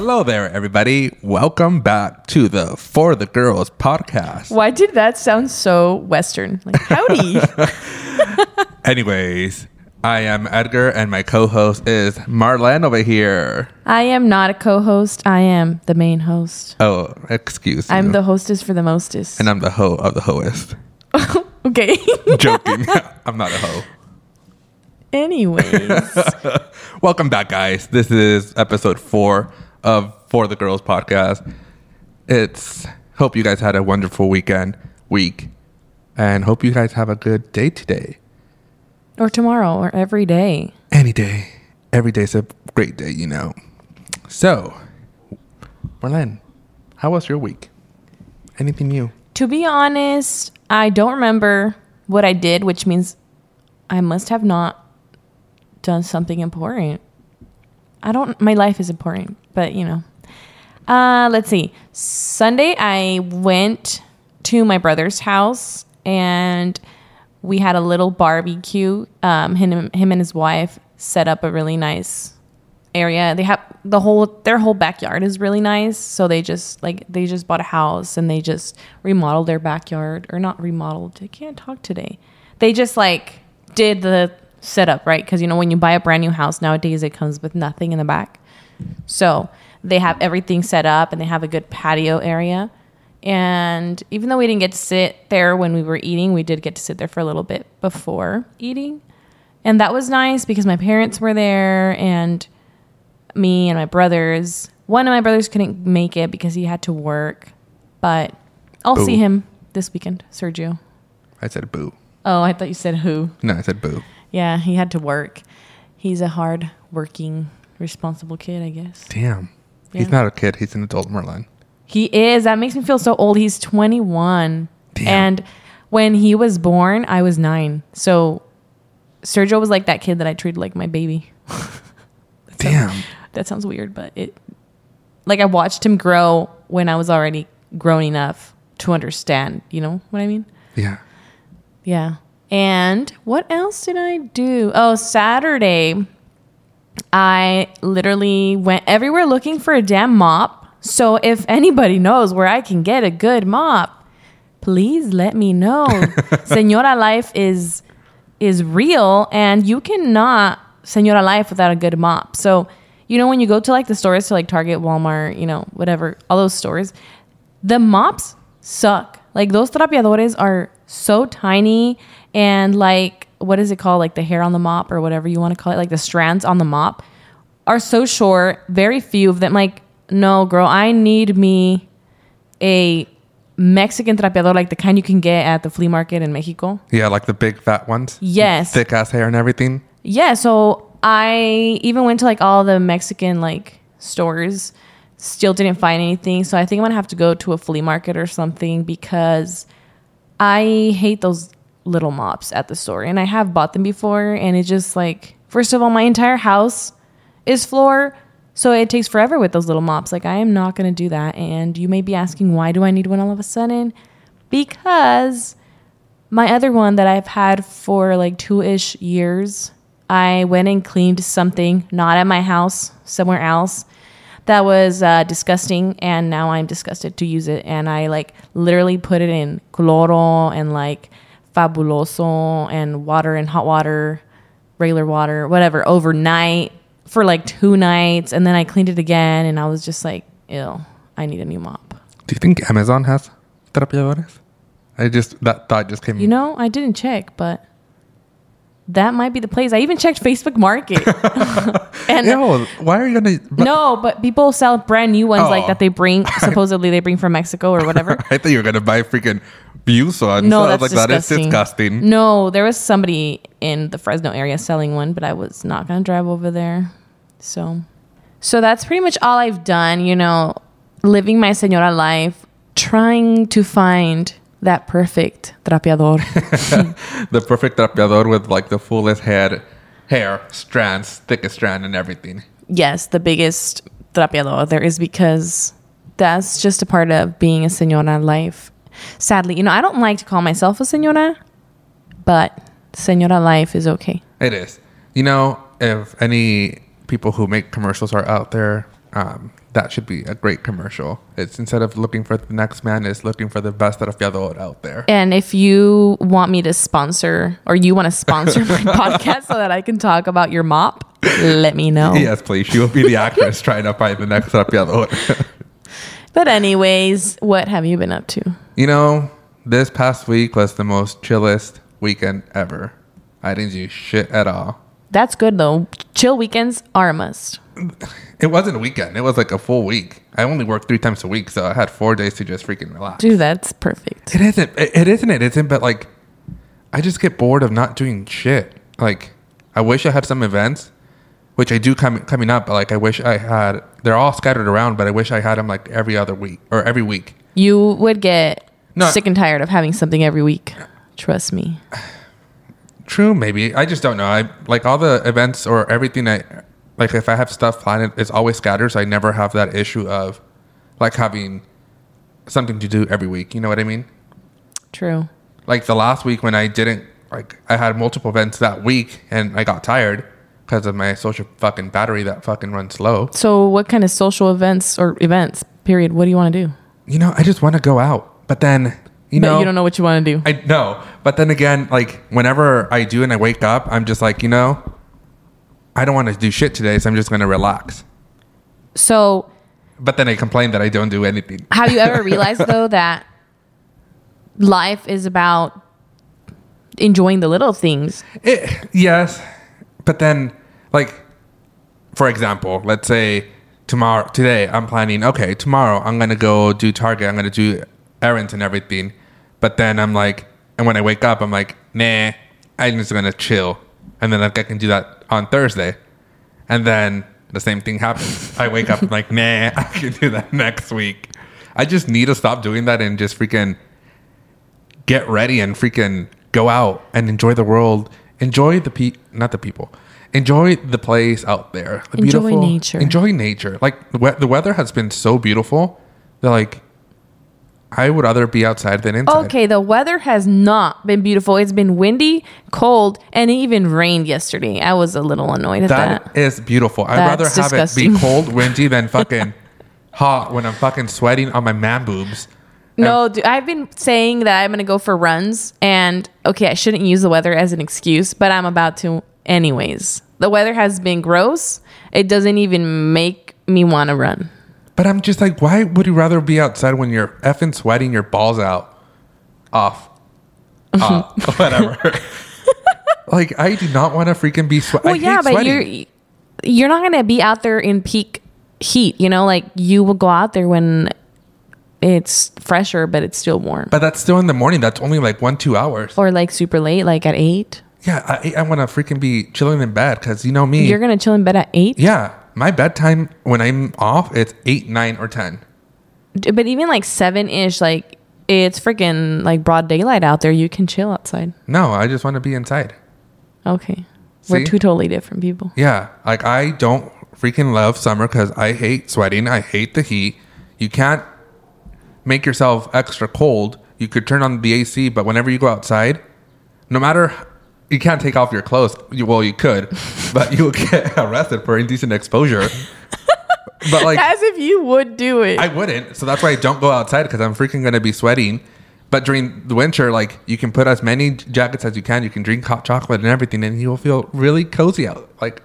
Hello there, everybody. Welcome back to the For the Girls podcast. Why did that sound so Western? Like, howdy. Anyways, I am Edgar, and my co host is Marlene over here. I am not a co host. I am the main host. Oh, excuse me. I'm the hostess for the mostest. And I'm the hoe of the hoest. okay. Joking. I'm not a hoe. Anyways, Welcome back, guys. This is episode four of For the Girls podcast. It's hope you guys had a wonderful weekend, week, and hope you guys have a good day today. or tomorrow, or every day. Any day. Every day's a great day, you know. So, Marlene, how was your week? Anything new? To be honest, I don't remember what I did, which means I must have not done something important. I don't, my life is important, but you know. Uh, let's see. Sunday, I went to my brother's house and we had a little barbecue. Um, him, him and his wife set up a really nice area. They have the whole their whole backyard is really nice. So they just like they just bought a house and they just remodeled their backyard or not remodeled. I can't talk today. They just like did the setup right because you know when you buy a brand new house nowadays it comes with nothing in the back. So they have everything set up and they have a good patio area. And even though we didn't get to sit there when we were eating, we did get to sit there for a little bit before eating. And that was nice because my parents were there and me and my brothers. One of my brothers couldn't make it because he had to work, but I'll see him this weekend, Sergio. I said boo. Oh, I thought you said who. No, I said boo. Yeah, he had to work. He's a hard working, responsible kid, I guess. Damn. He's not a kid, he's an adult, Marlene. He is. That makes me feel so old. He's 21. Damn. And when he was born, I was nine. So Sergio was like that kid that I treated like my baby. Damn. That sounds weird, but it, like, I watched him grow when I was already grown enough to understand. You know what I mean? Yeah. Yeah. And what else did I do? Oh, Saturday, I literally went everywhere looking for a damn mop. So if anybody knows where I can get a good mop, please let me know. Senora Life is is real and you cannot Senora Life without a good mop. So, you know when you go to like the stores to like Target, Walmart, you know, whatever, all those stores, the mops suck. Like those trapeadores are so tiny and like what is it called? Like the hair on the mop or whatever you want to call it, like the strands on the mop are so short, very few of them. Like, no, girl, I need me a Mexican trapeador, like the kind you can get at the flea market in Mexico. Yeah, like the big fat ones. Yes. Thick ass hair and everything. Yeah, so I even went to like all the Mexican like stores, still didn't find anything. So I think I'm gonna have to go to a flea market or something because I hate those little mops at the store. And I have bought them before and it just like first of all, my entire house is floor. So it takes forever with those little mops. Like I am not gonna do that. And you may be asking why do I need one all of a sudden? Because my other one that I've had for like two ish years, I went and cleaned something not at my house, somewhere else. That was uh, disgusting, and now I'm disgusted to use it. And I like literally put it in cloro and like fabuloso and water and hot water, regular water, whatever, overnight for like two nights. And then I cleaned it again, and I was just like, ew, I need a new mop. Do you think Amazon has trapeadores? I just, that thought just came You know, I didn't check, but that might be the place. I even checked Facebook Market. and Ew, why are you gonna? but- no, but people sell brand new ones like Oh. that they bring supposedly they bring from Mexico or whatever. I thought you were gonna buy freaking Buse ones. No, I was that's like, that is disgusting. disgusting. No, there was somebody in the Fresno area selling one, but I was not going to drive over there. So so that's pretty much all I've done, you know, living my señora life, trying to find that perfect trapeador. The perfect trapeador with like the fullest head, hair, strands, thickest strand, and everything. yes, the biggest trapeador there is because that's just a part of being a señora life. Sadly, you know, I don't like to call myself a señora, but señora life is okay. It is. You know, if any people who make commercials are out there, um, that should be a great commercial. It's instead of looking for the next man, it's looking for the best trapeador out there. And if you want me to sponsor or you want to sponsor my podcast so that I can talk about your mop, let me know. Yes, please. She will be the actress trying to find the next trapeador. But anyways, what have you been up to? you know, this past week was the most chillest weekend ever. I didn't do shit at all. That's good though. Chill weekends are a must. It wasn't a weekend. It was like a full week. I only worked three times a week, so I had four days to just freaking relax. Dude, that's perfect. It isn't. It, it isn't. It isn't. But like, I just get bored of not doing shit. Like, I wish I had some events, which I do coming coming up. But like, I wish I had. They're all scattered around, but I wish I had them like every other week or every week. You would get No. sick and tired of having something every week. Trust me. True, maybe. I just don't know. I like all the events or everything. I like if I have stuff planned, it's always scattered. So I never have that issue of like having something to do every week. You know what I mean? True. like the last week when I didn't like I had multiple events that week and I got tired because of my social fucking battery that fucking runs slow. So, what kind of social events or events, period, what do you want to do? You know, I just want to go out, but then you but know you don't know what you want to do. I know, but then again, like whenever I do and I wake up, I'm just like you know, I don't want to do shit today, so I'm just gonna relax. so, But then I complain that I don't do anything. have you ever realized though that life is about enjoying the little things? It, yes, but then, like, for example, let's say tomorrow, today, I'm planning. Okay, tomorrow I'm gonna go do Target. I'm gonna do errands and everything. But then I'm like, and when I wake up, I'm like, nah, I'm just gonna chill, and then I can do that on Thursday, and then the same thing happens. I wake up I'm like, nah, I can do that next week. I just need to stop doing that and just freaking get ready and freaking go out and enjoy the world. Enjoy the pe not the people. Enjoy the place out there. The Enjoy nature. Enjoy nature. Like the, the weather has been so beautiful. That like I would rather be outside than inside. Okay, the weather has not been beautiful. It's been windy, cold, and it even rained yesterday. I was a little annoyed at that. That is beautiful. I'd That's rather have disgusting. it be cold, windy than fucking hot when I'm fucking sweating on my man boobs. No, dude, I've been saying that I'm going to go for runs, and okay, I shouldn't use the weather as an excuse, but I'm about to anyways. The weather has been gross. It doesn't even make me want to run. But I'm just like, why would you rather be outside when you're effing sweating your balls out? Off. Uh, whatever. like, I do not want to freaking be swe- Well, yeah, hate but you're you're not going to be out there in peak heat. You know, like you will go out there when it's fresher, but it's still warm, But that's still in the morning. That's only like one, two hours. or like super late, like at eight. Yeah, I, I want to freaking be chilling in bed because you know me. You're gonna chill in bed at eight. yeah, my bedtime when I'm off, it's eight, nine, or 10. But even like seven ish, like it's freaking like broad daylight out there. You can chill outside. No, I just want to be inside. Okay, we're two totally different people. Yeah, like I don't freaking love summer because I hate sweating. I hate the heat. You can't make yourself extra cold. You could turn on the AC, but whenever you go outside, no matter you can't take off your clothes. You, well, you could, but you'll get arrested for indecent exposure. but like As if you would do it. I wouldn't, so that's why I don't go outside because I'm freaking gonna be sweating. But during the winter, like you can put as many jackets as you can. You can drink hot chocolate and everything, and you will feel really cozy out. Like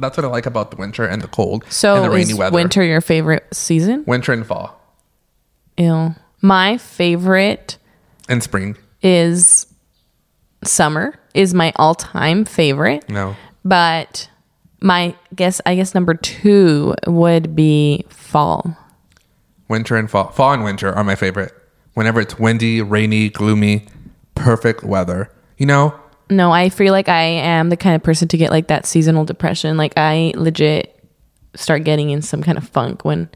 that's what I like about the winter and the cold and so the rainy weather. winter your favorite season? winter and fall, Ew. My favorite and spring. is summer. Is my all time favorite. No, But my guess, I guess number two would be fall. winter and fall. Fall and winter are my favorite. Whenever it's windy, rainy, gloomy, perfect weather. You know, No, I feel like I am the kind of person to get like that seasonal depression. Like I legit start getting in some kind of funk when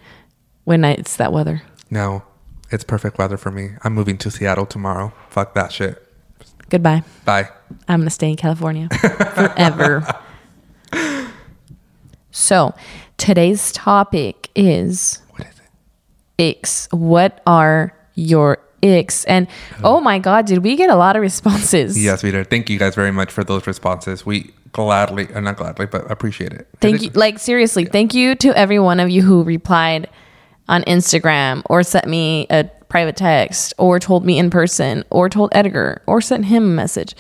when it's that weather. no, it's perfect weather for me. I'm moving to Seattle tomorrow. Fuck that shit. Goodbye. Bye. I'm gonna stay in California forever. so today's topic is What is it? icks. What are your icks. And oh my God, did we get a lot of responses? Yes, we did. Thank you guys very much for those responses. We gladly, uh, not gladly, but appreciate it. Thank you. Like, seriously, thank you to every one of you who replied on Instagram or sent me a private text or told me in person or told Edgar or sent him a message.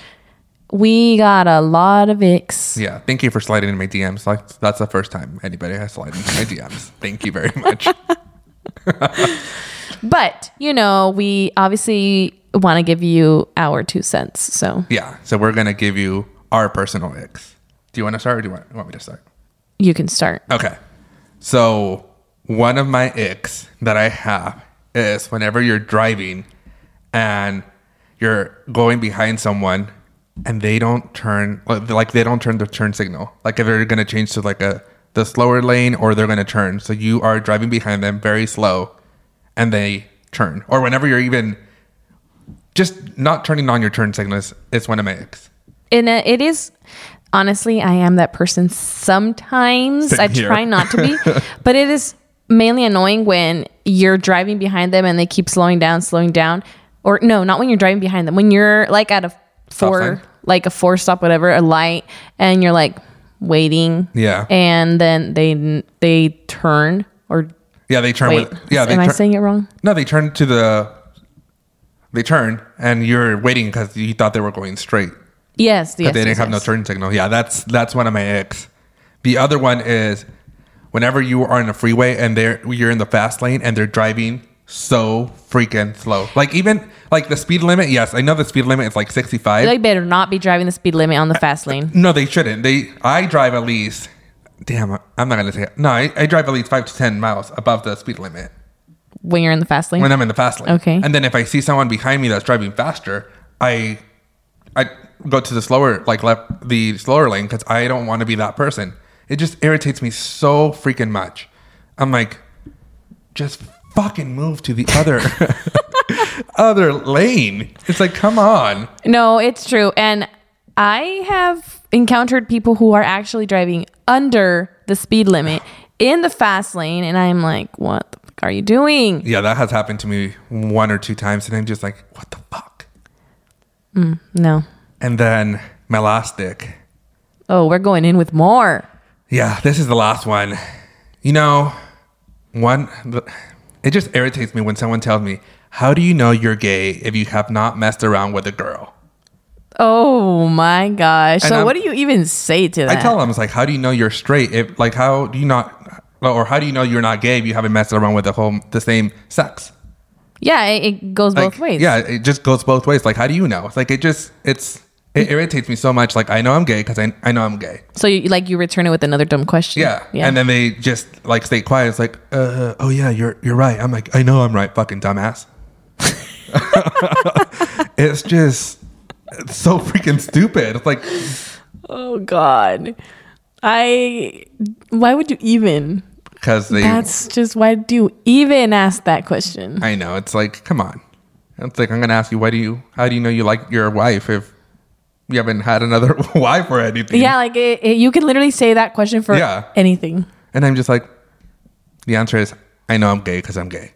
We got a lot of icks. Yeah, thank you for sliding in my DMs. Like that's the first time anybody has slided into my DMs. Thank you very much. But, you know, we obviously want to give you our two cents. So yeah, so we're gonna give you our personal icks. Do you want to start, or do you want, you want me to start? you can start. Okay. So one of my icks that I have is whenever you're driving and you're going behind someone and they don't turn like they don't turn the turn signal. Like if they're gonna change to like a the slower lane or they're gonna turn. So you are driving behind them very slow and they turn. Or whenever you're even just not turning on your turn signals, it's one of my icks. And uh, it is honestly, I am that person sometimes. Same I here. try not to be, but it is mainly annoying when you're driving behind them and they keep slowing down, slowing down. Or no, not when you're driving behind them. When you're like at a four, like a four stop, whatever, a light, and you're like waiting. Yeah. And then they they turn or Yeah, they turn wait. with yeah, am I saying it wrong? No, they turn to the. They turn, and you're waiting because you thought they were going straight, Yes, yes. they didn't yes, have no yes. turn signal. Yeah, that's that's one of my icks. The other one is whenever you are on a freeway and they're you're in the fast lane and they're driving so freaking slow. Like even like the speed limit. Yes, I know the speed limit is like 65. They better not be driving the speed limit on the fast uh, lane. no, they shouldn't. They I drive at least. Damn, I'm not gonna say it. No, I, I drive at least five to ten miles above the speed limit. when you're in the fast lane. when I'm in the fast lane. Okay. And then if I see someone behind me that's driving faster, I I go to the slower like left the slower lane because I don't want to be that person. It just irritates me so freaking much. I'm like, just fucking move to the other other lane. It's like, come on. No, it's true. And I have encountered people who are actually driving under the speed limit in the fast lane. And I'm like, what the fuck are you doing? Yeah, that has happened to me one or two times, and I'm just like, what the fuck? Mm, no. And then my last stick. Oh, we're going in with more. Yeah, this is the last one. You know, one, it just irritates me when someone tells me, How do you know you're gay if you have not messed around with a girl? Oh my gosh. And so, I'm- what do you even say to that? I tell them, It's like, How do you know you're straight? If, like, how do you not, or how do you know you're not gay if you haven't messed around with the whole, the same sex? yeah, it, it goes Like, both ways. Yeah, it just goes both ways. Like, how do you know? It's like, it just, it's, it irritates me so much. Like, I know I'm gay because I, I know I'm gay. So, you, like, you return it with another dumb question. Yeah. Yeah. And then they just like stay quiet. It's like, uh, oh yeah, you're you're right. I'm like, I know I'm right, fucking dumbass. it's just it's so freaking stupid. It's like oh, God. I. Why would you even? because they That's just why do you even ask that question? I know, it's like, come on. It's like I'm gonna ask you, why do you how do you know you like your wife if you haven't had another wife or anything? Yeah, like it, it- you can literally say that question for Yeah. anything. And I'm just like, the answer is I know I'm gay because I'm gay.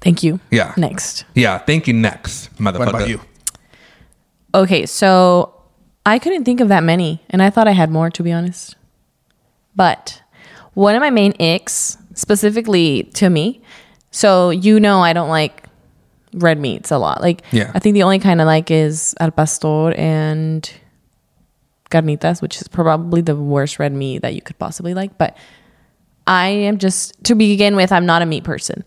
Thank you. Yeah. Next. Yeah, thank you next, motherfucker. What about you? Okay, so I couldn't think of that many, and I thought I had more to be honest. But one of my main icks, specifically to me, so you know I don't like red meats a lot. Like, Yeah. I think the only kind I like is al pastor and carnitas, which is probably the worst red meat that you could possibly like. But I am just to begin with, I'm not a meat person.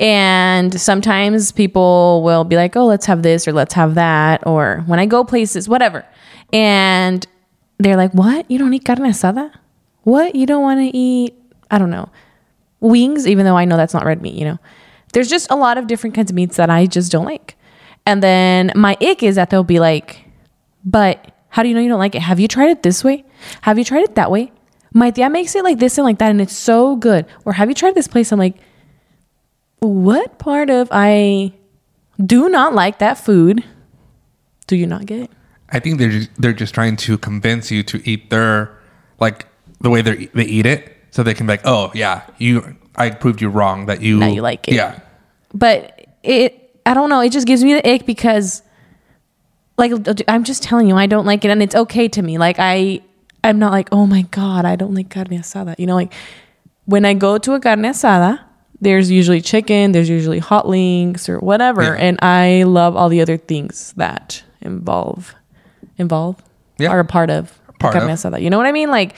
And sometimes people will be like, oh, let's have this or let's have that. Or when I go places, whatever. And they're like, what? You don't eat carne asada? What? You don't want to eat, I don't know, wings, even though I know that's not red meat, you know? There's just a lot of different kinds of meats that I just don't like. And then my ick is that they'll be like, but how do you know you don't like it? Have you tried it this way? Have you tried it that way? My tia makes it like this and like that, and it's so good. Or have you tried this place? I'm like, what part of I do not like that food do you not get? I think they're just, they're just trying to convince you to eat their like the way they they eat it, so they can be like, oh yeah, you I proved you wrong that you Now you like it. Yeah, But it I don't know. It just gives me the ick because, like, I'm just telling you, I don't like it, and it's okay to me. Like, I, I'm not like, oh my god, I don't like carne asada. You know, like when I go to a carne asada, there's usually chicken, there's usually hot links or whatever, Yeah. and I love all the other things that involve, involve, Yeah. are a part of Part carne of. asada. You know what I mean? Like,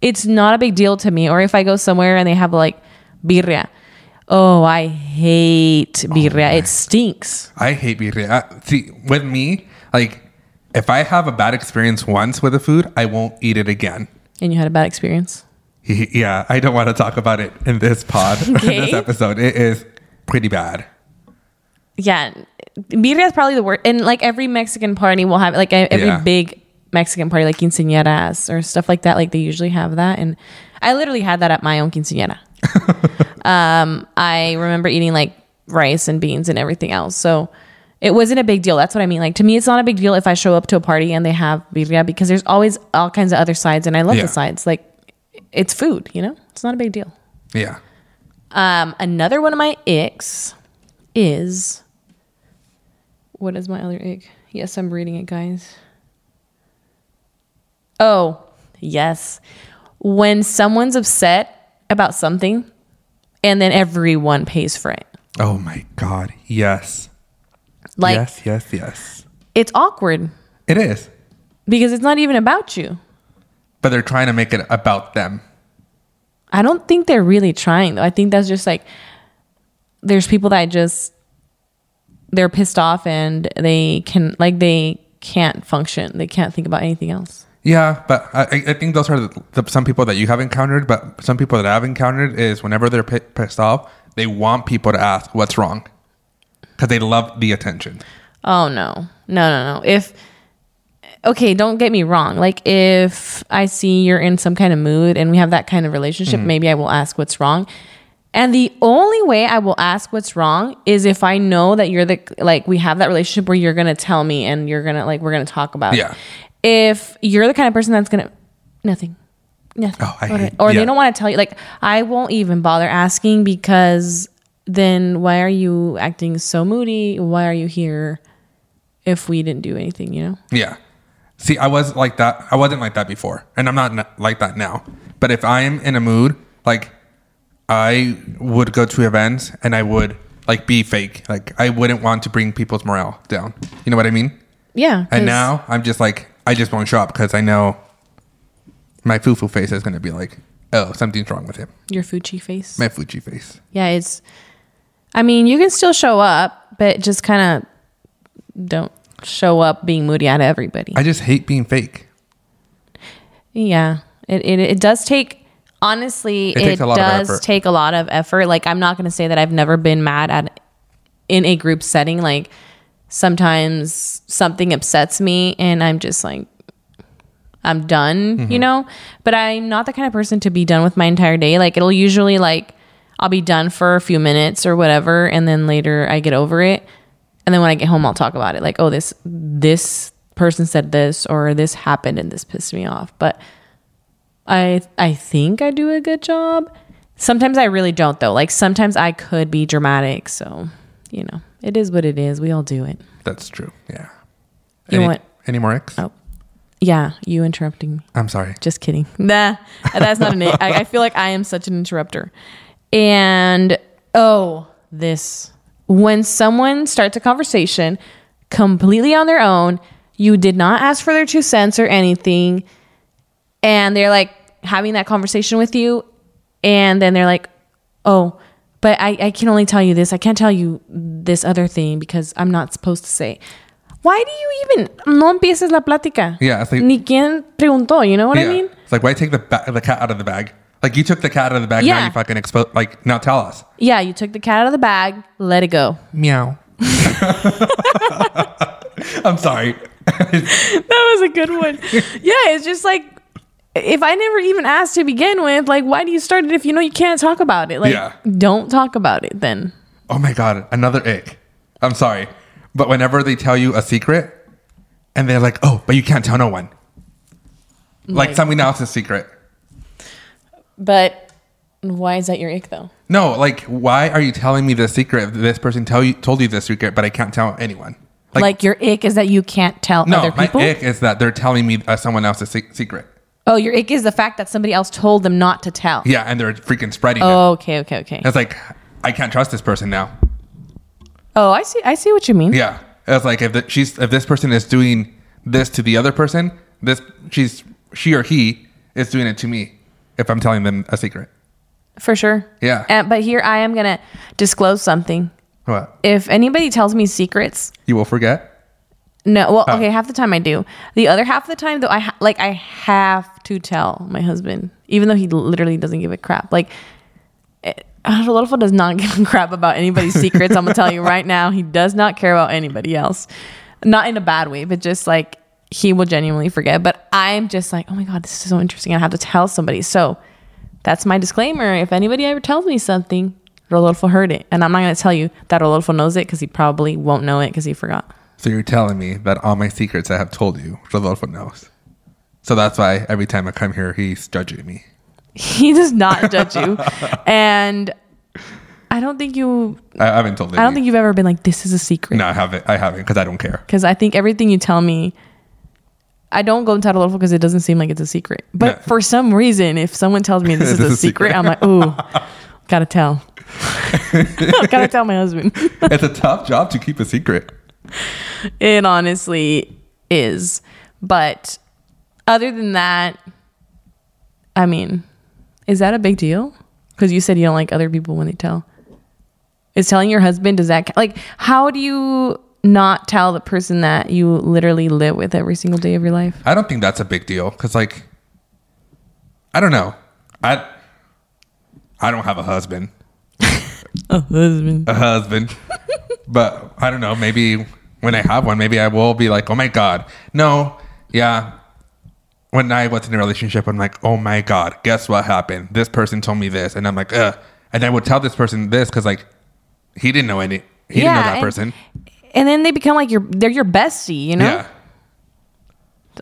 it's not a big deal to me. Or if I go somewhere and they have like birria. Oh, I hate birria. it stinks. I hate birria. Uh, See, with me, like, if I have a bad experience once with a food, I won't eat it again. And you had a bad experience. Yeah, I don't want to talk about it in this pod, in this episode. It is pretty bad. Yeah, birria is probably the worst. And like every Mexican party will have like every Yeah. big Mexican party, like quinceañeras or stuff like that. Like they usually have that, and I literally had that at my own quinceañera. Um, I remember eating like rice and beans and everything else. So it wasn't a big deal. That's what I mean. Like to me, it's not a big deal if I show up to a party and they have birria because there's always all kinds of other sides, and I love Yeah. the sides. Like it's food, you know. It's not a big deal. Yeah. Um, another one of my icks is what is my other ick? Yes, I'm reading it, guys. Oh, yes. When someone's upset about something and then everyone pays for it. Oh my God. Yes. Like yes, yes, yes. it's awkward It is. because it's not even about you. But they're trying to make it about them. I don't think they're really trying though. I think that's just like there's people that just they're pissed off and they can like they can't function. They can't think about anything else. Yeah, but I, I- think those are the, the, some people that you have encountered. But some people that I've encountered is whenever they're pi- pissed off, they want people to ask what's wrong because they love the attention. Oh no. No, no, no. If okay, don't get me wrong. Like if I see you're in some kind of mood and we have that kind of relationship, mm-hmm. maybe I will ask what's wrong. And the only way I will ask what's wrong is if I know that you're the like we have that relationship where you're gonna tell me and you're gonna like we're gonna talk about Yeah. it. If you're the kind of person that's gonna nothing. Nothing. Oh, I or hate- or yeah. they don't want to tell you like I won't even bother asking because then why are you acting so moody? Why are you here if we didn't do anything, you know? Yeah. See, I was like that. I wasn't like that before, and I'm not n- like that now. But if I'm in a mood, like I would go to events and I would like be fake. Like I wouldn't want to bring people's morale down. You know what I mean? Yeah. And now I'm just like I just won't show up because I know my foo-foo face is gonna be like, oh, something's wrong with him. your Fuji face. My Fuji face. yeah, it's I mean, you can still show up, but just kind of don't show up being moody at everybody. I just hate being fake. Yeah, it, it it does take honestly It it, takes a lot of does take a lot of effort. Like I'm not going to say that I've never been mad at in a group setting. Like sometimes something upsets me and I'm just like I'm done, Mm-hmm. you know? But I'm not the kind of person to be done with my entire day. Like it'll usually like I'll be done for a few minutes or whatever and then later I get over it. And then when I get home I'll talk about it. Like, oh this this person said this or this happened and this pissed me off. But I I think I do a good job. Sometimes I really don't though. Like sometimes I could be dramatic, so you know, it is what it is. We all do it. That's true. Yeah. You any, want- any more X? Oh. Yeah, you interrupting me. I'm sorry. Just kidding. Nah, that's not an. I, I feel like I am such an interrupter. And oh, this when someone starts a conversation completely on their own, you did not ask for their two cents or anything, and they're like having that conversation with you, and then they're like, oh, but I, I can only tell you this. I can't tell you this other thing because I'm not supposed to say. Why do you even no empieces la plática? Yeah, it's like- Ni quien preguntó. You know what I mean? It's like why take the ba- the cat out of the bag? Like you took the cat out of the bag. Now you fucking expose. Like now tell us. Yeah, you took the cat out of the bag. Let it go. Meow. I'm sorry. That was a good one. yeah, it's just like if I never even asked to begin with, like, why do you start it if you know you can't talk about it? Like, Yeah. don't talk about it then. Oh my god, another ick. I'm sorry, but whenever they tell you a secret, and they're like, "Oh, but you can't tell no one," like, Like- something else's secret. But Why is that your ick though? No, like why are you telling me the secret? if This person tell you told you the secret, but I can't tell anyone. Like, your ick is that you can't tell no, other my people. ick is that they're telling me uh, someone else's se- secret. Oh, your ick is the fact that somebody else told them not to tell. Yeah, and they're freaking spreading it. Oh, okay, okay, okay. It's like I can't trust this person now. Oh, I see. I see what you mean. Yeah, it's like if the, she's if this person is doing this to the other person, this she's she or he is doing it to me. If I'm telling them a secret, For sure. Yeah. And, but here I am gonna disclose something. what If anybody tells me secrets, you will forget. No. Well, Oh. okay, half the time I do. The other half of the time, though, I ha- like I have to tell my husband, even though he literally doesn't give a crap. Like. It, eh, Rodolfo does not give a crap about anybody's secrets. I'm gonna tell you right now, he does not care about anybody else. Not in a bad way, but just like he will genuinely forget. But I'm just like, oh my god, this is so interesting. I have to tell somebody. So that's my disclaimer. If anybody ever tells me something, Rodolfo heard it, and I'm not gonna tell you that Rodolfo knows it because he probably won't know it because he forgot. So you're telling me that all my secrets I have told you, Rodolfo knows. So that's why every time I come here, he's judging me. He does not judge you, and I don't think you. I, haven't told him. I don't think you've ever been like, this is a secret. No, I haven't. I haven't because I don't care. because I think everything you tell me, I don't go into Rodolfo because it doesn't seem like it's a secret. But No. for some reason, if someone tells me this is This a a secret, secret. I'm like, ooh, gotta tell. gotta tell my husband. it's a tough job to keep a secret. It honestly is. But other than that, I mean, is that a big deal? Because you said you don't like other people when they tell. Is telling your husband, does that, like, how do you not tell the person that you literally live with every single day of your life? I don't think that's a big deal because, like, I don't know. I I don't have a husband, A husband. a husband, but I don't know. Maybe when I have one, maybe I will be like, oh my god, no, yeah. When I was in a relationship, I'm like, oh my god, guess what happened? This person told me this, and I'm like, ugh. And I would tell this person this because, like, he didn't know any. He didn't know that and- person. And then they become like your, they're your bestie, you know? Yeah,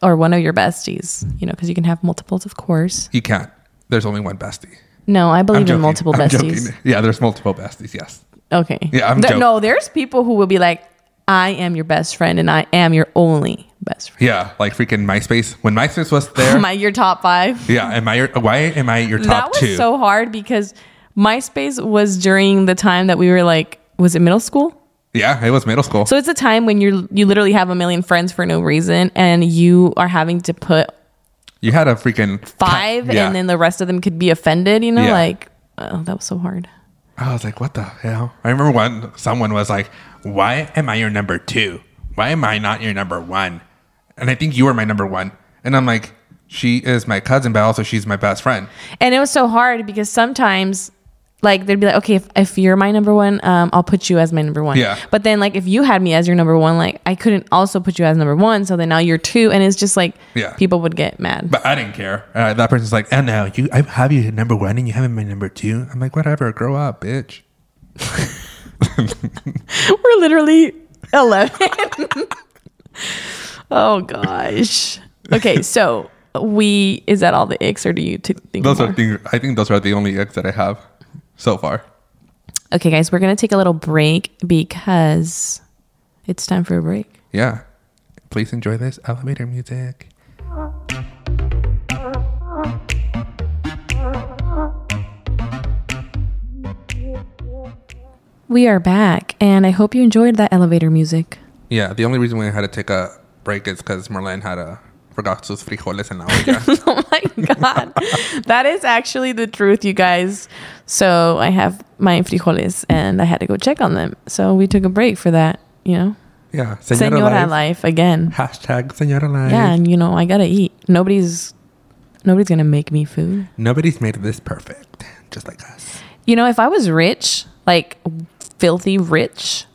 Or one of your besties, you know, because you can have multiples, of course. you can't. There's only one bestie. No, I believe in multiple I'm besties. joking. Yeah, there's multiple besties. Yes. Okay. Yeah, I'm joking. No, there's people who will be like, I am your best friend and I am your only best friend. Yeah, like freaking MySpace. When MySpace was there, Am I your top five? yeah. Am I your? Why am I your top that was two? so hard because MySpace was during the time that we were like, was it middle school? yeah, it was middle school. So it's a time when you're you literally have a million friends for no reason and you are having to put you had a freaking five Yeah. and then the rest of them could be offended, you know? Yeah. Like, oh, that was so hard. I was like, what the hell? I remember when someone was like, "Why am I your number two? Why am I not your number one?" And I think you were my number one. And I'm like, she is my cousin, but also she's my best friend. And it was so hard because sometimes, like, they'd be like, okay, if, if you're my number one, um, I'll put you as my number one. Yeah. But then, like, if you had me as your number one, like, I couldn't also put you as number one. So then now you're two. And it's just like, Yeah. people would get mad. But I didn't care. Uh, that person's like, and now you I have you at number one and you haven't my number two. I'm like, whatever, grow up, bitch. We're literally 11. oh, gosh. Okay. So we, is that all the icks or do you t- think Those more? are things. I think those are the only icks that I have so far. Okay, guys, we're going to take a little break because it's time for a break. Yeah. Please enjoy this elevator music. We are back, and I hope you enjoyed that elevator music. Yeah, the only reason we had to take a break is because Marlene had a forgot sus frijoles en la olla. oh my god that is actually the truth you guys so i have my frijoles and i had to go check on them so we took a break for that you know yeah, senora, senora, life. life. again Hashtag senora life. yeah and you know i gotta eat nobody's nobody's gonna make me food Nobody's made this perfect, just like us. you know if i was rich like filthy rich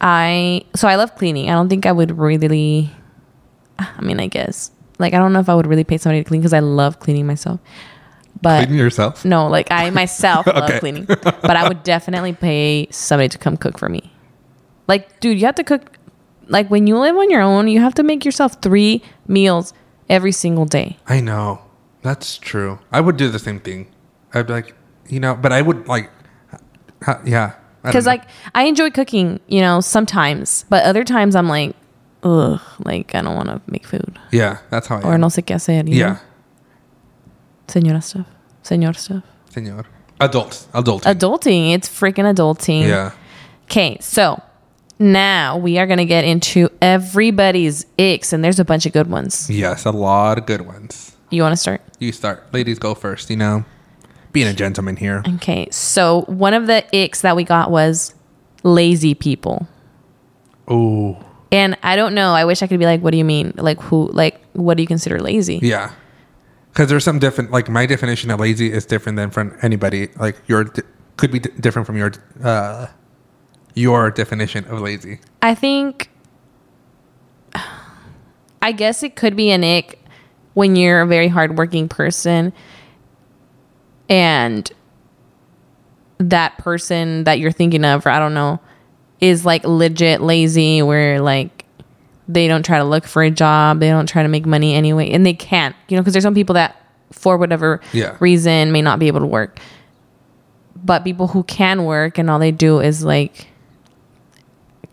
i so i love cleaning i don't think i would really i mean i guess like i don't know if i would really pay somebody to clean because i love cleaning myself but Clean yourself. No, like I myself love Okay. cleaning, but I would definitely pay somebody to come cook for me. Like, dude, you have to cook. Like when you live on your own, you have to make yourself three meals every single day. I know. That's true. I would do the same thing. I'd be like, you know, but I would like, ha- yeah. Because like I enjoy cooking, you know, sometimes, but other times I'm like, ugh, like I don't want to make food yeah, that's how I or am. no sé qué hacer. Yeah, know? Señora stuff, señor stuff. senor. Adult. Adulting, it's freaking adulting. Yeah. Okay, so now we are gonna get into everybody's icks, and there's a bunch of good ones. Yes, a lot of good ones. You want to start? You start. Ladies go first, you know. Being a gentleman here. Okay, so one of the icks that we got was lazy people. Ooh. And I don't know. I wish I could be like, what do you mean? Like who? Like what do you consider lazy? Yeah. Because there's some different, like my definition of lazy is different than from anybody. Like your could be d- different from your uh your definition of lazy. I think. I guess it could be an ick when you're a very hardworking person, and that person that you're thinking of, or I don't know, is like legit lazy, where like they don't try to look for a job, they don't try to make money anyway, and they can't, you know, because there's some people that, for whatever Yeah. reason, may not be able to work. But people who can work and all they do is like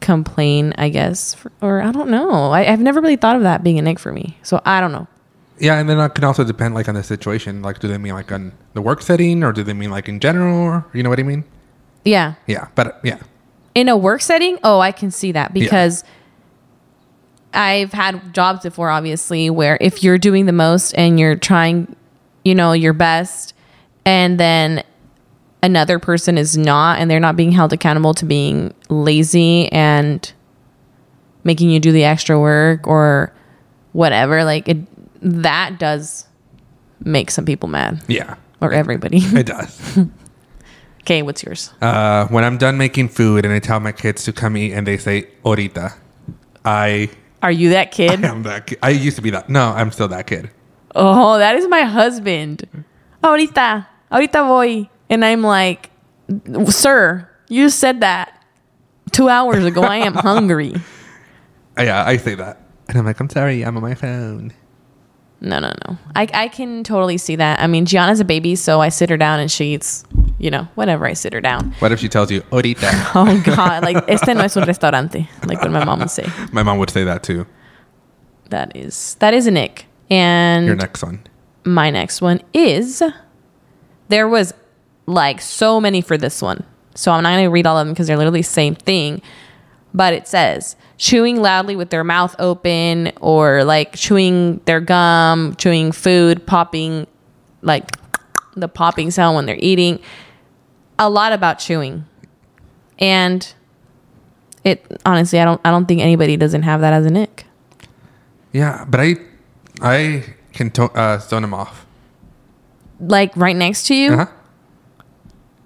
complain, I guess, or I don't know. I, I've never really thought of that being a nick for me, so I don't know. Yeah, and then that can also depend like on the situation. Like, do they mean like on the work setting, or do they mean like in general? Or, you know what I mean? Yeah, Yeah, but yeah, in a work setting, oh, I can see that because I've had jobs before, obviously, where if you're doing the most and you're trying, you know, your best, and then another person is not, and they're not being held accountable to being lazy and making you do the extra work or whatever, like it, that does make some people mad yeah, or everybody. it does. okay, what's yours? uh, when I'm done making food and I tell my kids to come eat, and they say "ahorita," I Are you that kid? I am that. Kid. I used to be that. No, I'm still that kid. Oh, that is my husband. Ahorita, ahorita voy. And I'm like, sir, you said that two hours ago. I am hungry. Yeah, I say that, and I'm like, I'm sorry, I'm on my phone. No, no, no. I, I can totally see that. I mean, Gianna's a baby, so I sit her down and she eats, you know, whenever I sit her down. What if she tells you "ahorita"? Oh, God. Like, este no es un restaurante. Like what my mom would say. my mom would say that too. That is, that is a nick. And Your next one. my next one is there was like so many for this one. So I'm not going to read all of them because they're literally the same thing. But it says chewing loudly with their mouth open or like chewing their gum, chewing food, popping like the popping sound when they're eating. A lot about chewing. And it honestly I don't I don't think anybody doesn't have that as a nick. Yeah, but I, I can to- uh, zone them off. Like right next to you. Uh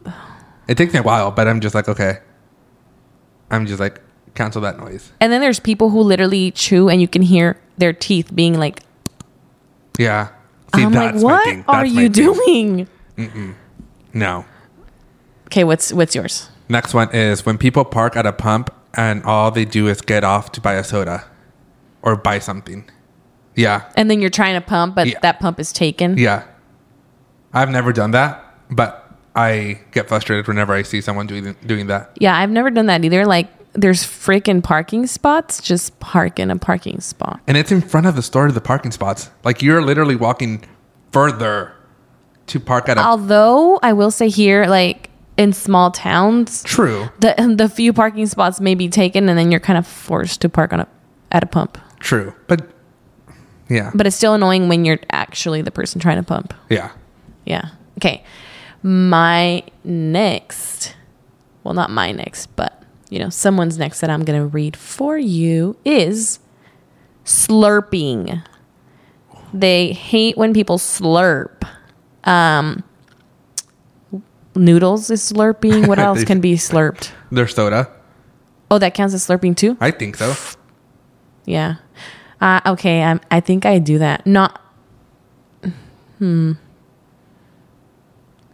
huh. It takes me a while, but I'm just like, okay. I'm just like, cancel that noise. And then there's people who literally chew and you can hear their teeth being like, Yeah. See, I'm like, what are you doing? No. Okay, what's what's yours? Next one is when people park at a pump and all they do is get off to buy a soda or buy something. Yeah. And then you're trying to pump, but Yeah. that pump is taken. Yeah. I've never done that, but I get frustrated whenever I see someone doing doing that. Yeah, I've never done that either. Like, there's freaking parking spots. Just park in a parking spot. And it's in front of the store to the parking spots. Like you're literally walking further to park at a Although I will say here, like in small towns, True. the the few parking spots may be taken, and then you're kind of forced to park on a at a pump. True. But yeah. But it's still annoying when you're actually the person trying to pump. yeah. Yeah. Okay. My next, well, not my next, but you know, someone's next that I'm going to read for you is slurping. They hate when people slurp. Um, noodles is slurping. What else can be slurped? There's soda. Oh, that counts as slurping too. I think so. Yeah. Uh, okay. Um, I think I do that. Not. Hmm.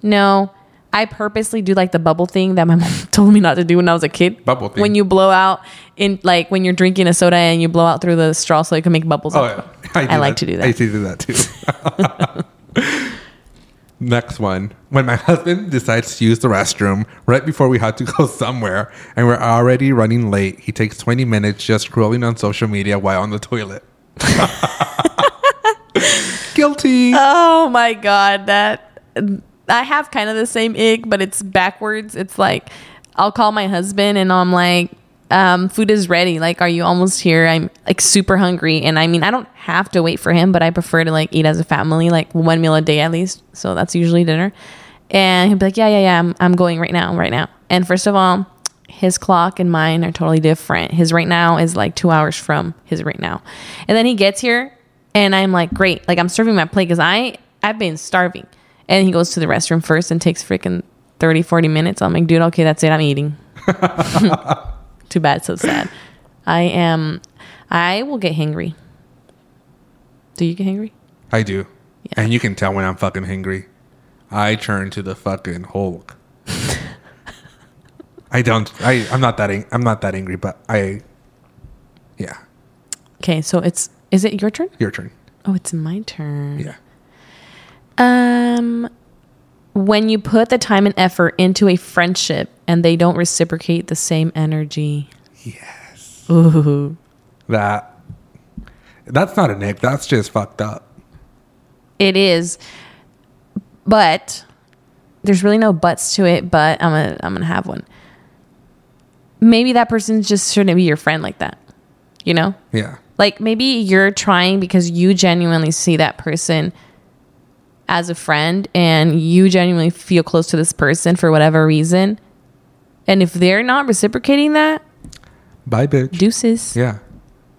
No, I purposely do like the bubble thing that my mom told me not to do when I was a kid. Bubble thing. When you blow out in like when you're drinking a soda and you blow out through the straw so it can make bubbles. Oh yeah. I like to do that. I used to do that too. Next one. When my husband decides to use the restroom right before we had to go somewhere and we're already running late, he takes 20 minutes just scrolling on social media while on the toilet. Guilty. Oh my god, that I have kind of the same ick, but it's backwards. It's like I'll call my husband and I'm like, um, food is ready. Like, are you almost here? I'm like super hungry. And I mean, I don't have to wait for him, but I prefer to like eat as a family, like one meal a day at least. So that's usually dinner. And he'd be like, yeah, yeah, yeah, I'm, I'm going right now, right now. And first of all, his clock and mine are totally different. His right now is like two hours from his right now. And then he gets here and I'm like, great. Like I'm serving my plate because I, I've been starving. And he goes to the restroom first and takes freaking 30, 40 minutes. I'm like, dude, okay, that's it. I'm eating. Too bad. So sad. I am, I will get hangry. Do you get hangry? I do. Yeah. And you can tell when I'm fucking hungry. I turn to the fucking Hulk. I don't. I. I'm not that. Ang- I'm not that angry, but I. Yeah. Okay. So it's, is it your turn? Your turn. Oh, it's my turn. Yeah. Um, when you put the time and effort into a friendship and they don't reciprocate the same energy. Yes. Ooh. That. That's not an ick. That's just fucked up. It is, but there's really no buts to it. But I'm gonna I'm gonna have one. Maybe that person just shouldn't be your friend like that. You know, Yeah. like maybe you're trying because you genuinely see that person as a friend and you genuinely feel close to this person for whatever reason. And if they're not reciprocating that, Bye, bitch. deuces. Yeah.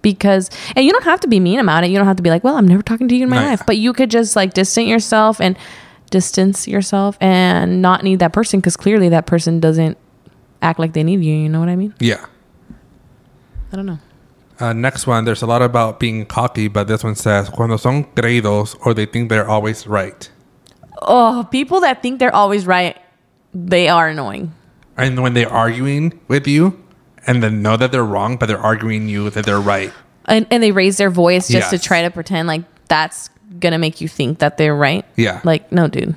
because and you don't have to be mean about it you don't have to be like well i'm never talking to you in my No, life but you could just like distance yourself and distance yourself and not need that person because clearly that person doesn't act like they need you you know what i mean Yeah. i don't know Uh, next one. There's a lot about being cocky, but this one says cuando son creídos or they think they're always right. oh people that think they're always right they are annoying And when they're arguing with you, and then know that they're wrong, but they're arguing you that they're right. and, and they raise their voice just to try to pretend like that's gonna make you think that they're right Yeah. like no dude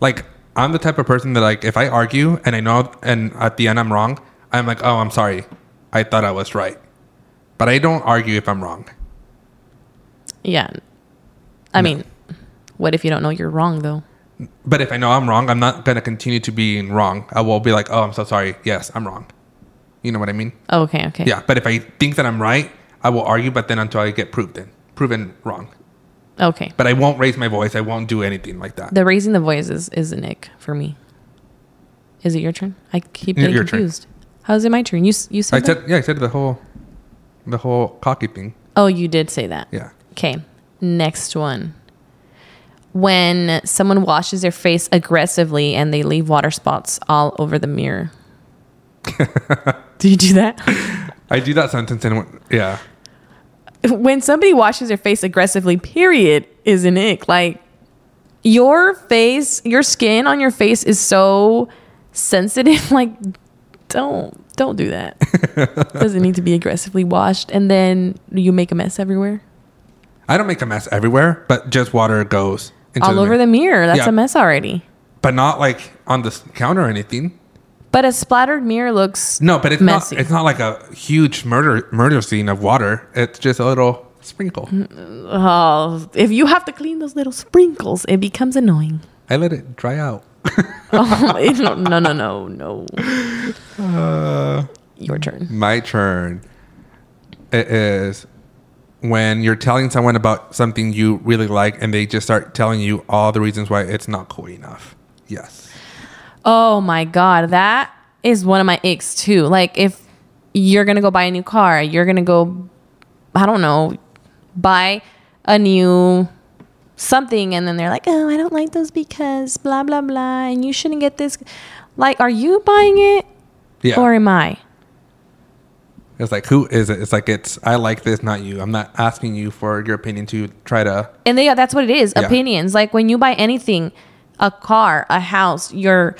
like I'm the type of person that like if I argue and I know and at the end I'm wrong, I'm like, oh, I'm sorry, I thought I was right, but I don't argue if I'm wrong. yeah i mean what if you don't know you're wrong though But if I know I'm wrong, I'm not gonna continue to being wrong. I will be like, oh, I'm so sorry. Yes, I'm wrong. You know what I mean? oh, okay okay Yeah. But if I think that I'm right, I will argue, but then until I get proven proven wrong. okay But I won't raise my voice. I won't do anything like that. The raising the voice is, is an ick for me. Is it your turn? I keep getting your turn. confused. How's it my turn? You you I said, that? said yeah. I said the whole the whole cocky thing. Oh, you did say that. Yeah. Okay. Next one. When someone washes their face aggressively and they leave water spots all over the mirror. do you do that? I do that sentence and yeah. when somebody washes their face aggressively, period, is an ick. Like your face, your skin on your face is so sensitive. Like, don't don't do that. Doesn't need to be aggressively washed, and then you make a mess everywhere, I don't make a mess everywhere, but just water goes into all over mirror. the mirror. That's Yeah. a mess already. but not like on the s- counter or anything. But a splattered mirror looks No, but it's Messy. not. It's not like a huge murder murder scene of water. It's just a little sprinkle. Mm, oh. If you have to clean those little sprinkles, it becomes annoying. I let it dry out. oh, no, no, no, no. Uh, Your turn. my turn. It is when you're telling someone about something you really like, and they just start telling you all the reasons why it's not cool enough. Yes. Oh my god, that is one of my icks too. Like if you're gonna go buy a new car, you're gonna go, I don't know, buy a new something, and then they're like, oh, I don't like those because blah blah blah, and you shouldn't get this. Like, are you buying it Yeah. or am I? it's like who is it? It's like it's I like this, not you. I'm not asking you for your opinion to try to. And they that's what it is. Yeah. Opinions. Like when you buy anything, a car, a house, your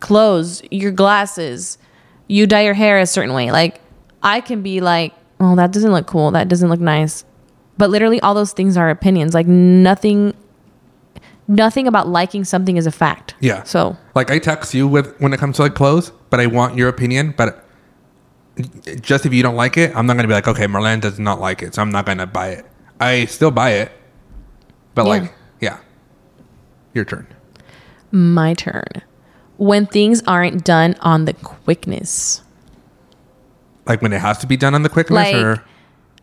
clothes, your glasses, you dye your hair a certain way. Like I can be like, "Oh, that doesn't look cool. That doesn't look nice." But literally all those things are opinions. Like nothing nothing about liking something is a fact. Yeah. So Like I text you with when it comes to like clothes, but I want your opinion. But just if you don't like it, I'm not gonna be like, okay, Marlene does not like it, so I'm not gonna buy it. I still buy it, but Yeah. like, yeah, your turn. my turn. When things aren't done on the quickness. Like when it has to be done on the quickness, Like- or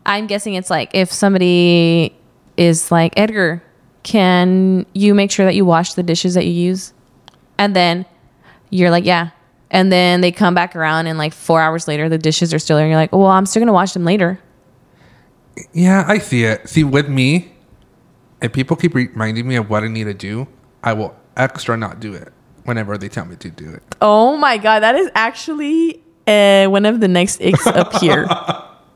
I'm guessing it's like if somebody is like, Edgar, can you make sure that you wash the dishes that you use? And then you're like, yeah. And then they come back around and like four hours later, the dishes are still there. And you're like, well, I'm still going to wash them later. yeah, I see it. See, with me, if people keep reminding me of what I need to do, I will extra not do it whenever they tell me to do it. Oh my God. That is actually uh, one of the next icks up here.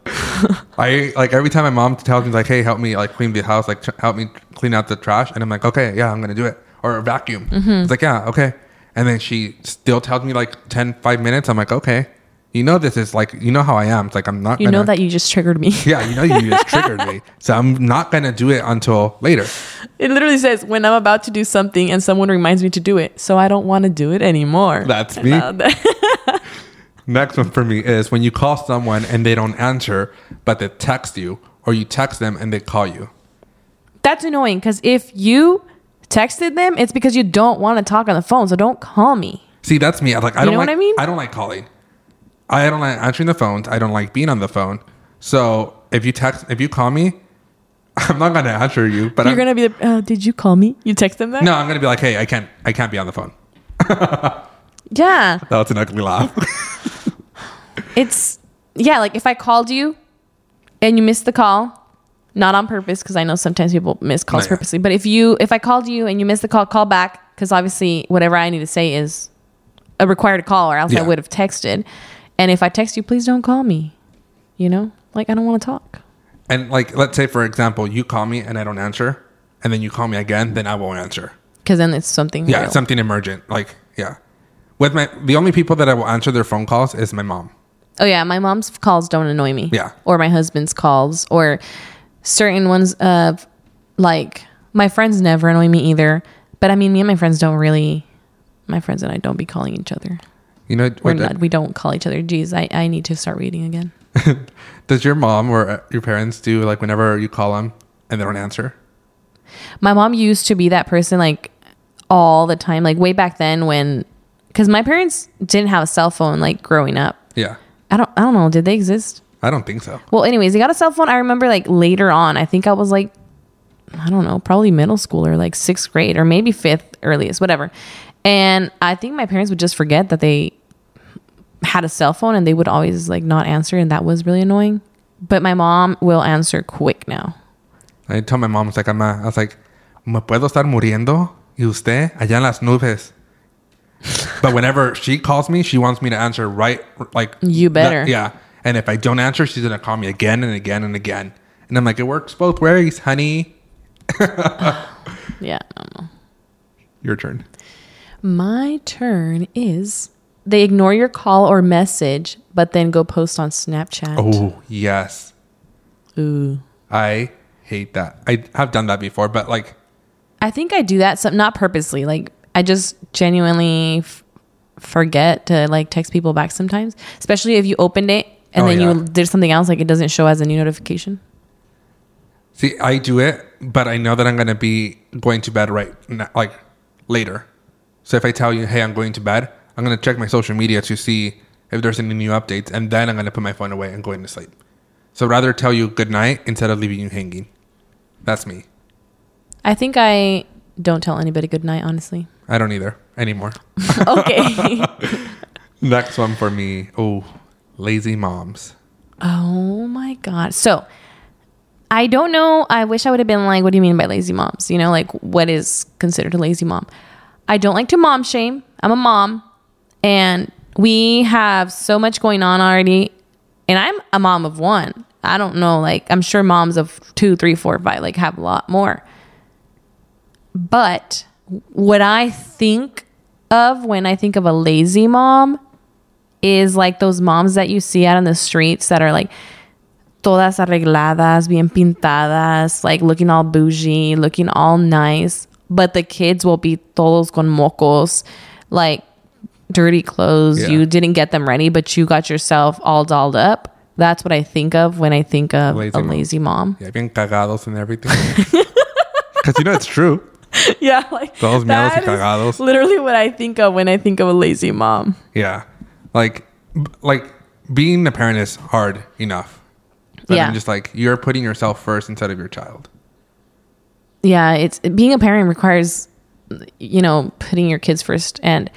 I like every time my mom tells me like, "Hey, help me like clean the house, like tr- help me clean out the trash," and I'm like, "Okay, yeah, I'm gonna do it," or vacuum. Mm-hmm. It's like, "Yeah, okay," and then she still tells me like 10, 5 minutes. I'm like, "Okay, you know this is like you know how I am. It's like I'm not. You gonna, know that you just triggered me. Yeah, you know you just triggered me, so I'm not gonna do it until later. It literally says when I'm about to do something and someone reminds me to do it, so I don't want to do it anymore. That's me. Next one for me is when you call someone and they don't answer, but they text you, or you text them and they call you. That's annoying because if you texted them, it's because you don't want to talk on the phone. So don't call me. See, that's me. I like I You don't know like what I mean? I don't like calling. I don't like answering the phones. I don't like being on the phone. So if you text, if you call me, I'm not gonna answer you. But You're I'm, gonna be. The, uh, did you call me? You text them that? no, I'm gonna be like, hey, I can't, I can't be on the phone. Yeah, That was an ugly laugh. it's yeah. Like if I called you and you missed the call, not on purpose because I know sometimes people miss calls yeah. purposely. But if you if I called you and you missed the call, call back because obviously whatever I need to say is a required call, or else I would have texted. And if I text you, please don't call me. You know, like I don't want to talk. and like, let's say for example, you call me and I don't answer, and then you call me again, then I won't answer. Because then it's something. Yeah, real. something emergent. Like, yeah. With my, the only people that I will answer their phone calls is my mom. Oh yeah, my mom's calls don't annoy me. Yeah. Or my husband's calls or certain ones of like my friends never annoy me either. But I mean me and my friends don't really my friends and I don't be calling each other. You know, We're not we don't call each other. Geez, I, I need to start reading again. does your mom or uh, your parents do like whenever you call them and they don't answer? My mom used to be that person like all the time, like way back then when because my parents didn't have a cell phone like growing up. Yeah, I don't I don't know, did they exist? I don't think so. Well, anyways, they got a cell phone. I remember like later on. I think I was like, I don't know, probably middle school or like sixth grade or maybe fifth earliest, whatever. And I think my parents would just forget that they had a cell phone and they would always like not answer, and that was really annoying. But my mom will answer quick now. I told my mom, I was like, I'm a, I was like, me puedo estar muriendo y usted allá en las nubes. But whenever she calls me, she wants me to answer right, like You better. that- yeah. And if I don't answer, she's gonna call me again and again and again. And I'm like, it works both ways, honey. Yeah, I don't know. Your turn. My turn is they ignore your call or message, but then go post on Snapchat. Oh yes, Ooh. I hate that. I have done that before, but like, I think I do that, some not purposely. Like I just genuinely f- forget to like text people back sometimes, especially if you opened it and Oh, then yeah. you did something else. Like it doesn't show as a new notification. see, I do it, but I know that I'm gonna be going to bed right, n- like later. So if I tell you, hey, I'm going to bed, I'm gonna check my social media to see if there's any new updates, and then I'm gonna put my phone away and go into sleep. So rather tell you good night instead of leaving you hanging. That's me. I think I don't tell anybody good night. Honestly. I don't either anymore. Okay. Next one for me. Oh, lazy moms. oh my god. So. I don't know. I wish I would have been like, what do you mean by lazy moms? You know, like what is considered a lazy mom? I don't like to mom shame. I'm a mom and we have so much going on already. And I'm a mom of one. I don't know, like I'm sure moms of two, three, four, five, like have a lot more. But what I think of when I think of a lazy mom is like those moms that you see out on the streets that are like todas arregladas, bien pintadas, like looking all bougie, looking all nice, but the kids will be todos con mocos, like dirty clothes. Yeah. You didn't get them ready, but you got yourself all dolled up. That's what I think of when I think of Lazy a mom. lazy mom. Yeah, bien cagados and everything. Because you know it's true. yeah, like Todos miados y cagados. literally what I think of when I think of a lazy mom. Yeah, like like being a parent is hard enough. But Yeah. then just like you're putting yourself first instead of your child. yeah it's being a parent requires you know putting your kids first and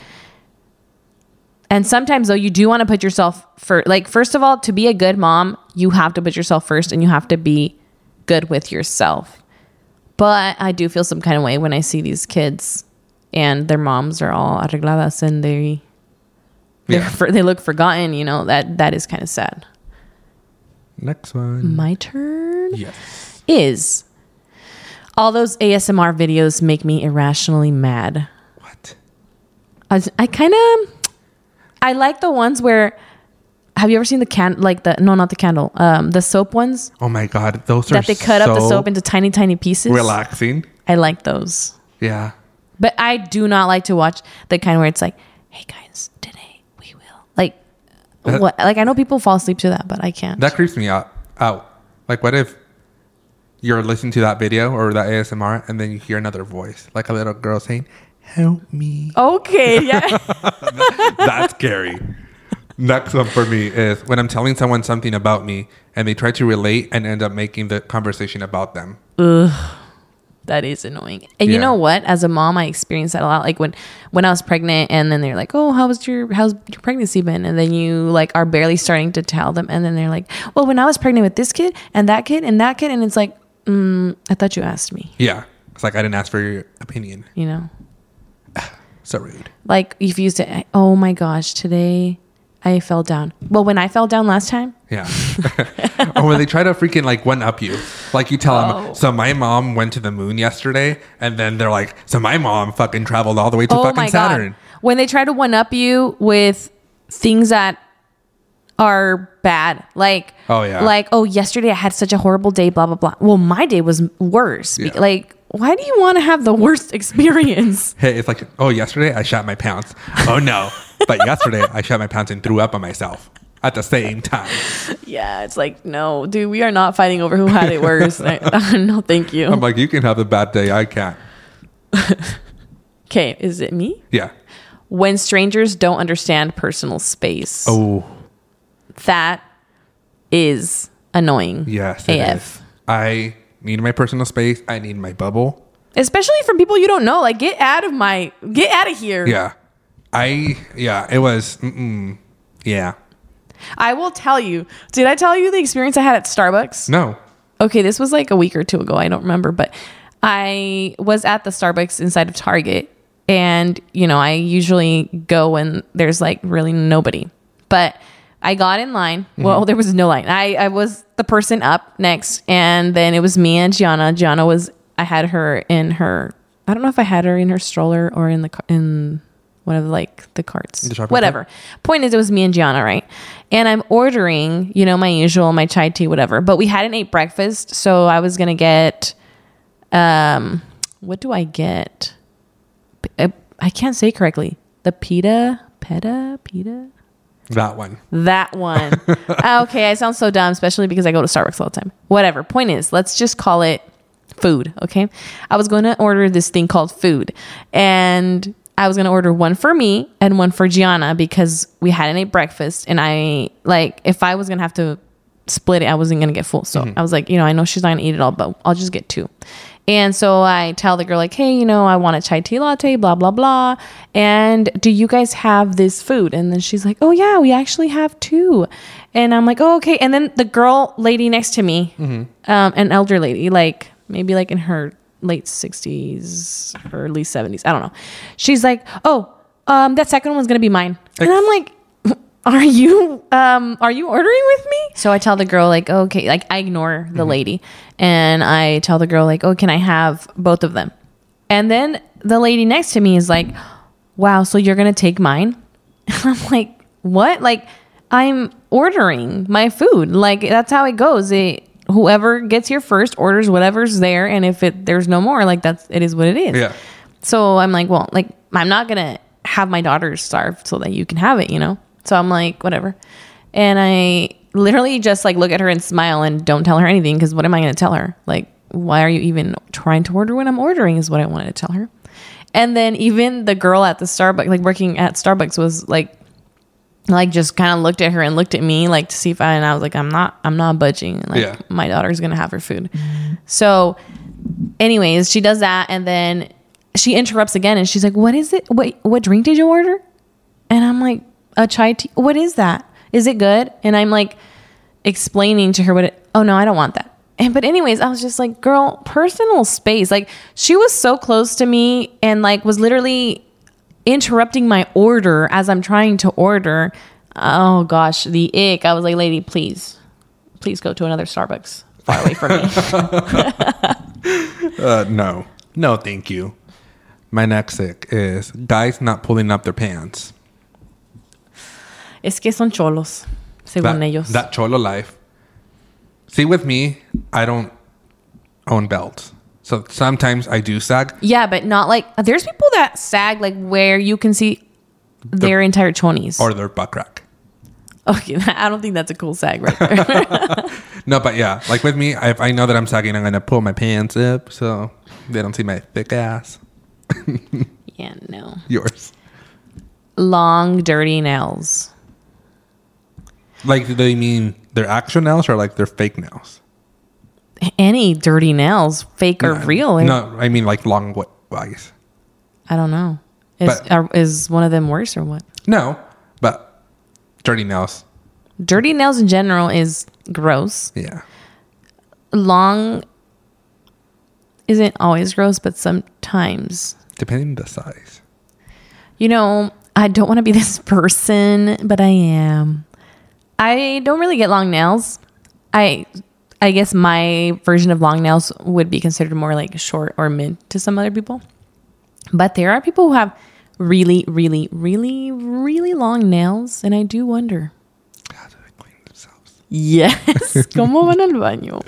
and sometimes though you do want to put yourself first like first of all to be a good mom you have to put yourself first and you have to be good with yourself but i do feel some kind of way when i see these kids and their moms are all arregladas and they Yeah. for, they look forgotten you know that that is kind of sad Next one. my turn Yes. is all those ASMR videos make me irrationally mad. What? I, I kind of I like the ones where have you ever seen the can like the no not the candle um the soap ones Oh my god, those are that they cut up the soap into tiny tiny pieces. relaxing. I like those, Yeah. but I do not like to watch the kind where it's like, hey guys, today we will like That- what like I know people fall asleep to that, but I can't. That creeps me out. Out. Like, what if you're listening to that video or that ASMR and then you hear another voice, like a little girl saying, "Help me." okay, yeah. That's scary. Next one for me is when I'm telling someone something about me and they try to relate and end up making the conversation about them. Ugh, That is annoying. And you know what? As a mom, I experienced that a lot. Like when when I was pregnant, and then they're like, "Oh, how was your how's your pregnancy been?" And then you like are barely starting to tell them, and then they're like, "Well, when I was pregnant with this kid and that kid and that kid," and it's like, mm, "I thought you asked me." Yeah. It's like I didn't ask for your opinion. You know, So rude. like if you say, "Oh my gosh, today I fell down." Well, when I fell down last time, Yeah. Oh, or when they try to freaking like one up you. Like you tell Oh. them, so my mom went to the moon yesterday. And then they're like, so my mom fucking traveled all the way to oh fucking my Saturn. god, when they try to one up you with things that are bad, like Oh, yeah. like oh yesterday I had such a horrible day, blah blah blah. Well, my day was worse. Yeah. Like, why do you want to have the worst experience? Hey, it's like, oh, yesterday I shot my pants. Oh no. but yesterday I shot my pants and threw up on myself at the same time. yeah, it's like no, dude, we are not fighting over who had it worse. I- no, thank you. I'm like, you can have a bad day. I can't. Okay, is it me? Yeah. When strangers don't understand personal space, Oh, that is annoying. yes. it AF. is. I need my personal space. I need my bubble. especially from people you don't know. Like, get out of my, get out of here. Yeah. I, yeah, it was, mm-mm. yeah. I will tell you. Did I tell you the experience I had at Starbucks? No. Okay, this was like a week or two ago. I don't remember, but I was at the Starbucks inside of Target, and you know, I usually go when there's like really nobody. But I got in line. Well, there was no line. I, I was the person up next, and then it was me and Gianna. Gianna was I had her in her. I don't know if I had her in her stroller or in the in one of like the carts. The Whatever. Point is, it was me and Gianna, right? And I'm ordering, you know, my usual, my chai tea, whatever. But we hadn't ate breakfast, so I was gonna get, um, what do I get? P- uh, I can't say correctly. The pita, pita, pita. That one. That one. Oh, okay, I sound so dumb, especially because I go to Starbucks all the time. Whatever. Point is, let's just call it food, okay? I was going to order this thing called food, and I was going to order one for me and one for Gianna because we hadn't ate breakfast, and I like if I was going to have to split it, I wasn't going to get full. So mm-hmm. I was like, you know, I know she's not going to eat it all, but I'll just get two. And so I tell the girl, like, hey, you know, I want a chai tea latte, blah, blah, blah. And do you guys have this food? And then she's like, oh, yeah, we actually have two. And I'm like, oh, okay. And then the girl lady next to me, um, an elder lady, like maybe like in her late 60s or early 70s, I don't know. She's like, oh, um, that second one's going to be mine. And I'm like, are you um are you ordering with me? So i tell the girl like okay like i ignore the lady. And i tell the girl like oh can i have both of them? And then the lady next to me is like wow so you're gonna take mine? And i'm like what? Like i'm ordering my food. Like that's how it goes. It whoever gets here first orders whatever's there, and if it there's no more, like that's it is what it is. Yeah. So I'm like, well, like I'm not gonna have my daughters starve so that you can have it, you know. So I'm like, whatever. And I literally just like look at her and smile and don't tell her anything because what am I gonna tell her? Like, why are you even trying to order when I'm ordering? Is what I wanted to tell her. And then even the girl at the Starbucks, like working at Starbucks, was like, like just kind of looked at her and looked at me like to see if I and I was like, I'm not, I'm not budging. Like Yeah. my daughter's gonna have her food. So, anyways, she does that and then she interrupts again and she's like, "What is it? What what drink did you order?" And I'm like, "A chai tea. What is that? Is it good?" And I'm like explaining to her what it. Oh no, I don't want that. And but anyways, I was just like, "Girl, personal space." Like she was so close to me and like was literally interrupting my order as I'm trying to order. Oh gosh, the ick. I was like, "Lady, please, please go to another Starbucks far away from me." Uh, no. No, thank you. My next ick is guys not pulling up their pants. Es que son cholos, según That, ellos. that cholo life. See, with me, I don't own belts. So sometimes I do sag. Yeah, but not like there's people that sag like where you can see their entire chonies. or their butt crack. okay, I don't think that's a cool sag right there. No, but yeah, like with me, if I know that I'm sagging, I'm gonna pull my pants up so they don't see my thick ass. yeah, no. Yours. Long dirty nails. Like, do they mean their actual nails or like their fake nails? Any dirty nails, fake or real? No, I mean like long wa- wags. I don't know. Is But- are, is one of them worse or what? No, but dirty nails. Dirty nails in general is gross. Yeah. Long isn't always gross, but sometimes Depending on the size. You know, I don't want to be this person, but I am. I don't really get long nails. I I guess my version of long nails would be considered more like short or mid to some other people. But there are people who have really, really, really, really long nails, and I do wonder. How do they clean themselves? Yes, ¿cómo van al baño?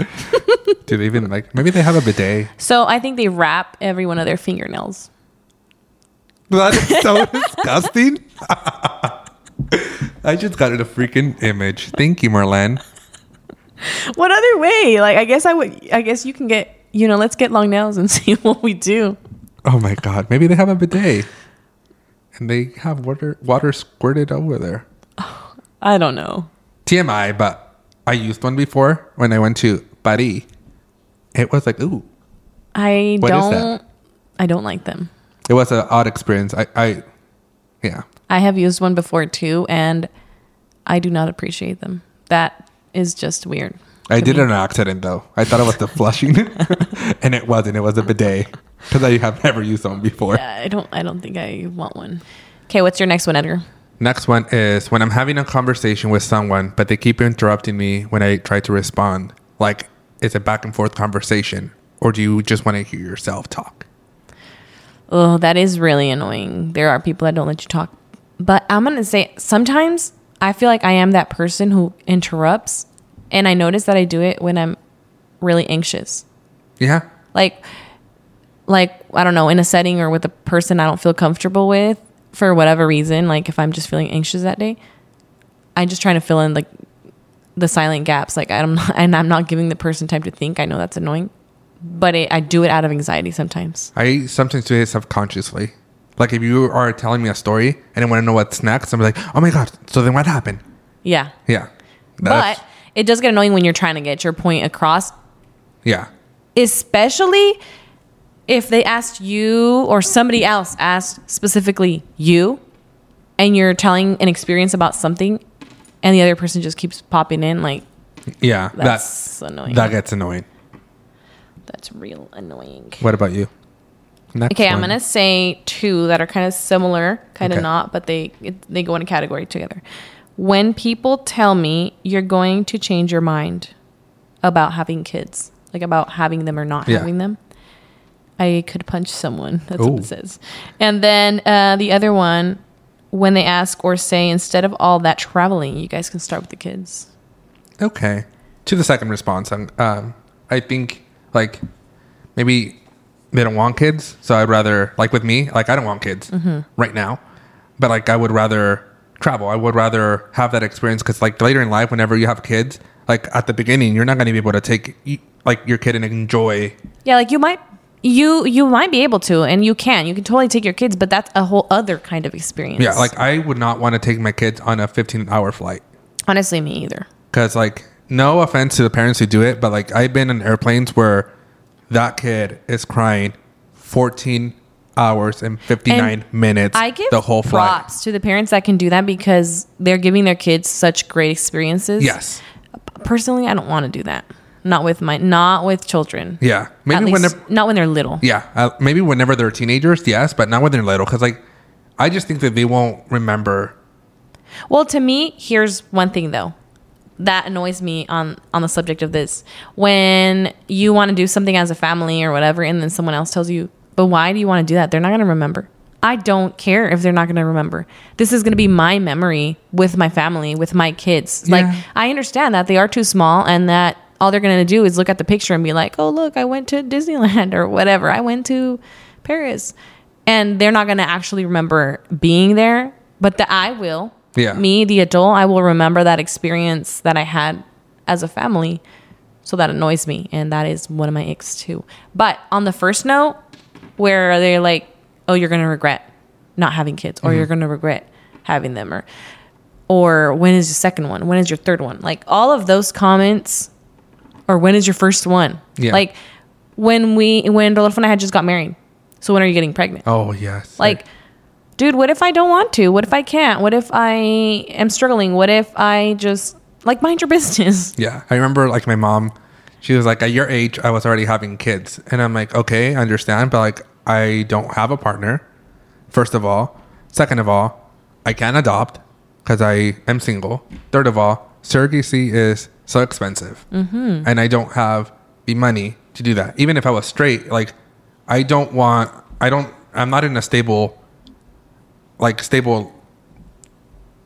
Do they even like? Maybe they have a bidet. So I think they wrap every one of their fingernails. That is so disgusting. I just got a freaking image. Thank you, Marlene. What other way? Like I guess I would. I guess you can get. You know, let's get long nails and see what we do. Oh my god. Maybe they have a bidet. And they have water water squirted over there. I don't know. TMI, but I used one before when I went to Paris. It was like, ooh. I What don't. I don't like them. It was an odd experience. I, I yeah. I have used one before too, and I do not appreciate them. That is just weird. I did me. it on accident though. I thought it was the flushing, and it wasn't. It was a bidet because I have never used one before. Yeah, I don't. I don't think I want one. Okay, what's your next one, Edgar? Next one is when I'm having a conversation with someone, but they keep interrupting me when I try to respond. Like, it's a back and forth conversation, or do you just want to hear yourself talk? Oh, that is really annoying. There are people that don't let you talk. But I'm going to say sometimes I feel like I am that person who interrupts. And I notice that I do it when I'm really anxious. Yeah, Like, like, I don't know, in a setting or with a person I don't feel comfortable with for whatever reason. Like, if I'm just feeling anxious that day, I'm just trying to fill in like the silent gaps. Like, I'm not, and I'm not giving the person time to think. I know that's annoying, but it, I do it out of anxiety sometimes. I sometimes do it subconsciously. Like if you are telling me a story and I want to know what's next, I'm like, oh my god. So then what happened? Yeah. Yeah, That's- But it does get annoying when you're trying to get your point across, yeah, especially if they asked you or somebody else asked specifically you and you're telling an experience about something and the other person just keeps popping in like yeah. that's annoying. that that gets annoying. that's real annoying. What about you? Next Okay, I'm gonna say two that are kind of similar, kind of Okay. not, but they it, they go in a category together. When people tell me you're going to change your mind about having kids, like about having them or not Yeah. having them, I could punch someone. That's Ooh. what it says. And then uh, the other one, when they ask or say instead of all that traveling, you guys can start with the kids. Okay. to the second response, um, um, I think like maybe they don't want kids, so I'd rather like with me, like I don't want kids mm-hmm. right now, but like I would rather travel. I would rather have that experience because like later in life, whenever you have kids, like at the beginning, you're not going to be able to take like your kid and enjoy. Yeah, like you might you you might be able to and you can. You can totally take your kids, but that's a whole other kind of experience. Yeah, like I would not want to take my kids on a 15 hour flight. honestly me either. Because, like, no offense to the parents who do it, but like, I've been in airplanes where that kid is crying 14 hours and 59 And minutes I give the whole flight. props to the parents that can do that because they're giving their kids such great experiences. Yes. Personally, I don't want to do that. Not with my not with children. Yeah. Maybe least whenever, not when they're little. yeah, uh, maybe whenever they're teenagers, yes, but not when they're little. Because, like, I just think that they won't remember. Well, to me, here's one thing though that annoys me on on the subject of this. When you want to do something as a family or whatever, and then someone else tells you, "But why do you want to do that?" They're not going to remember. I don't care if they're not going to remember. This is going to be my memory with my family, with my kids. Like I understand that they are too small and that all they're going to do is look at the picture and be like, "Oh, look, I went to Disneyland or whatever. I went to Paris." And they're not going to actually remember being there, but that I will. Yeah. Me, the adult, I will remember that experience that I had as a family. So that annoys me. And that is one of my icks too. But on the first note, where they're like, oh, you're going to regret not having kids, or you're mm-hmm. going to regret having them, or, or when is your second one? When is your third one? Like all of those comments, or when is your first one? Yeah. Like when we, when Rodolfo and I had just got married. So when are you getting pregnant? Oh, yes. Like, dude, what if I don't want to? What if I can't? What if I am struggling? What if I just like mind your business? Yeah, I remember like my mom. She was like, "At your age, I was already having kids," and I'm like, "Okay, I understand, but like, I don't have a partner. First of all, second of all, I can't adopt because I am single. Third of all, surrogacy is so expensive, mm-hmm. and I don't have the money to do that. Even if I was straight, like, I don't want. I don't. I'm not in a stable, like stable."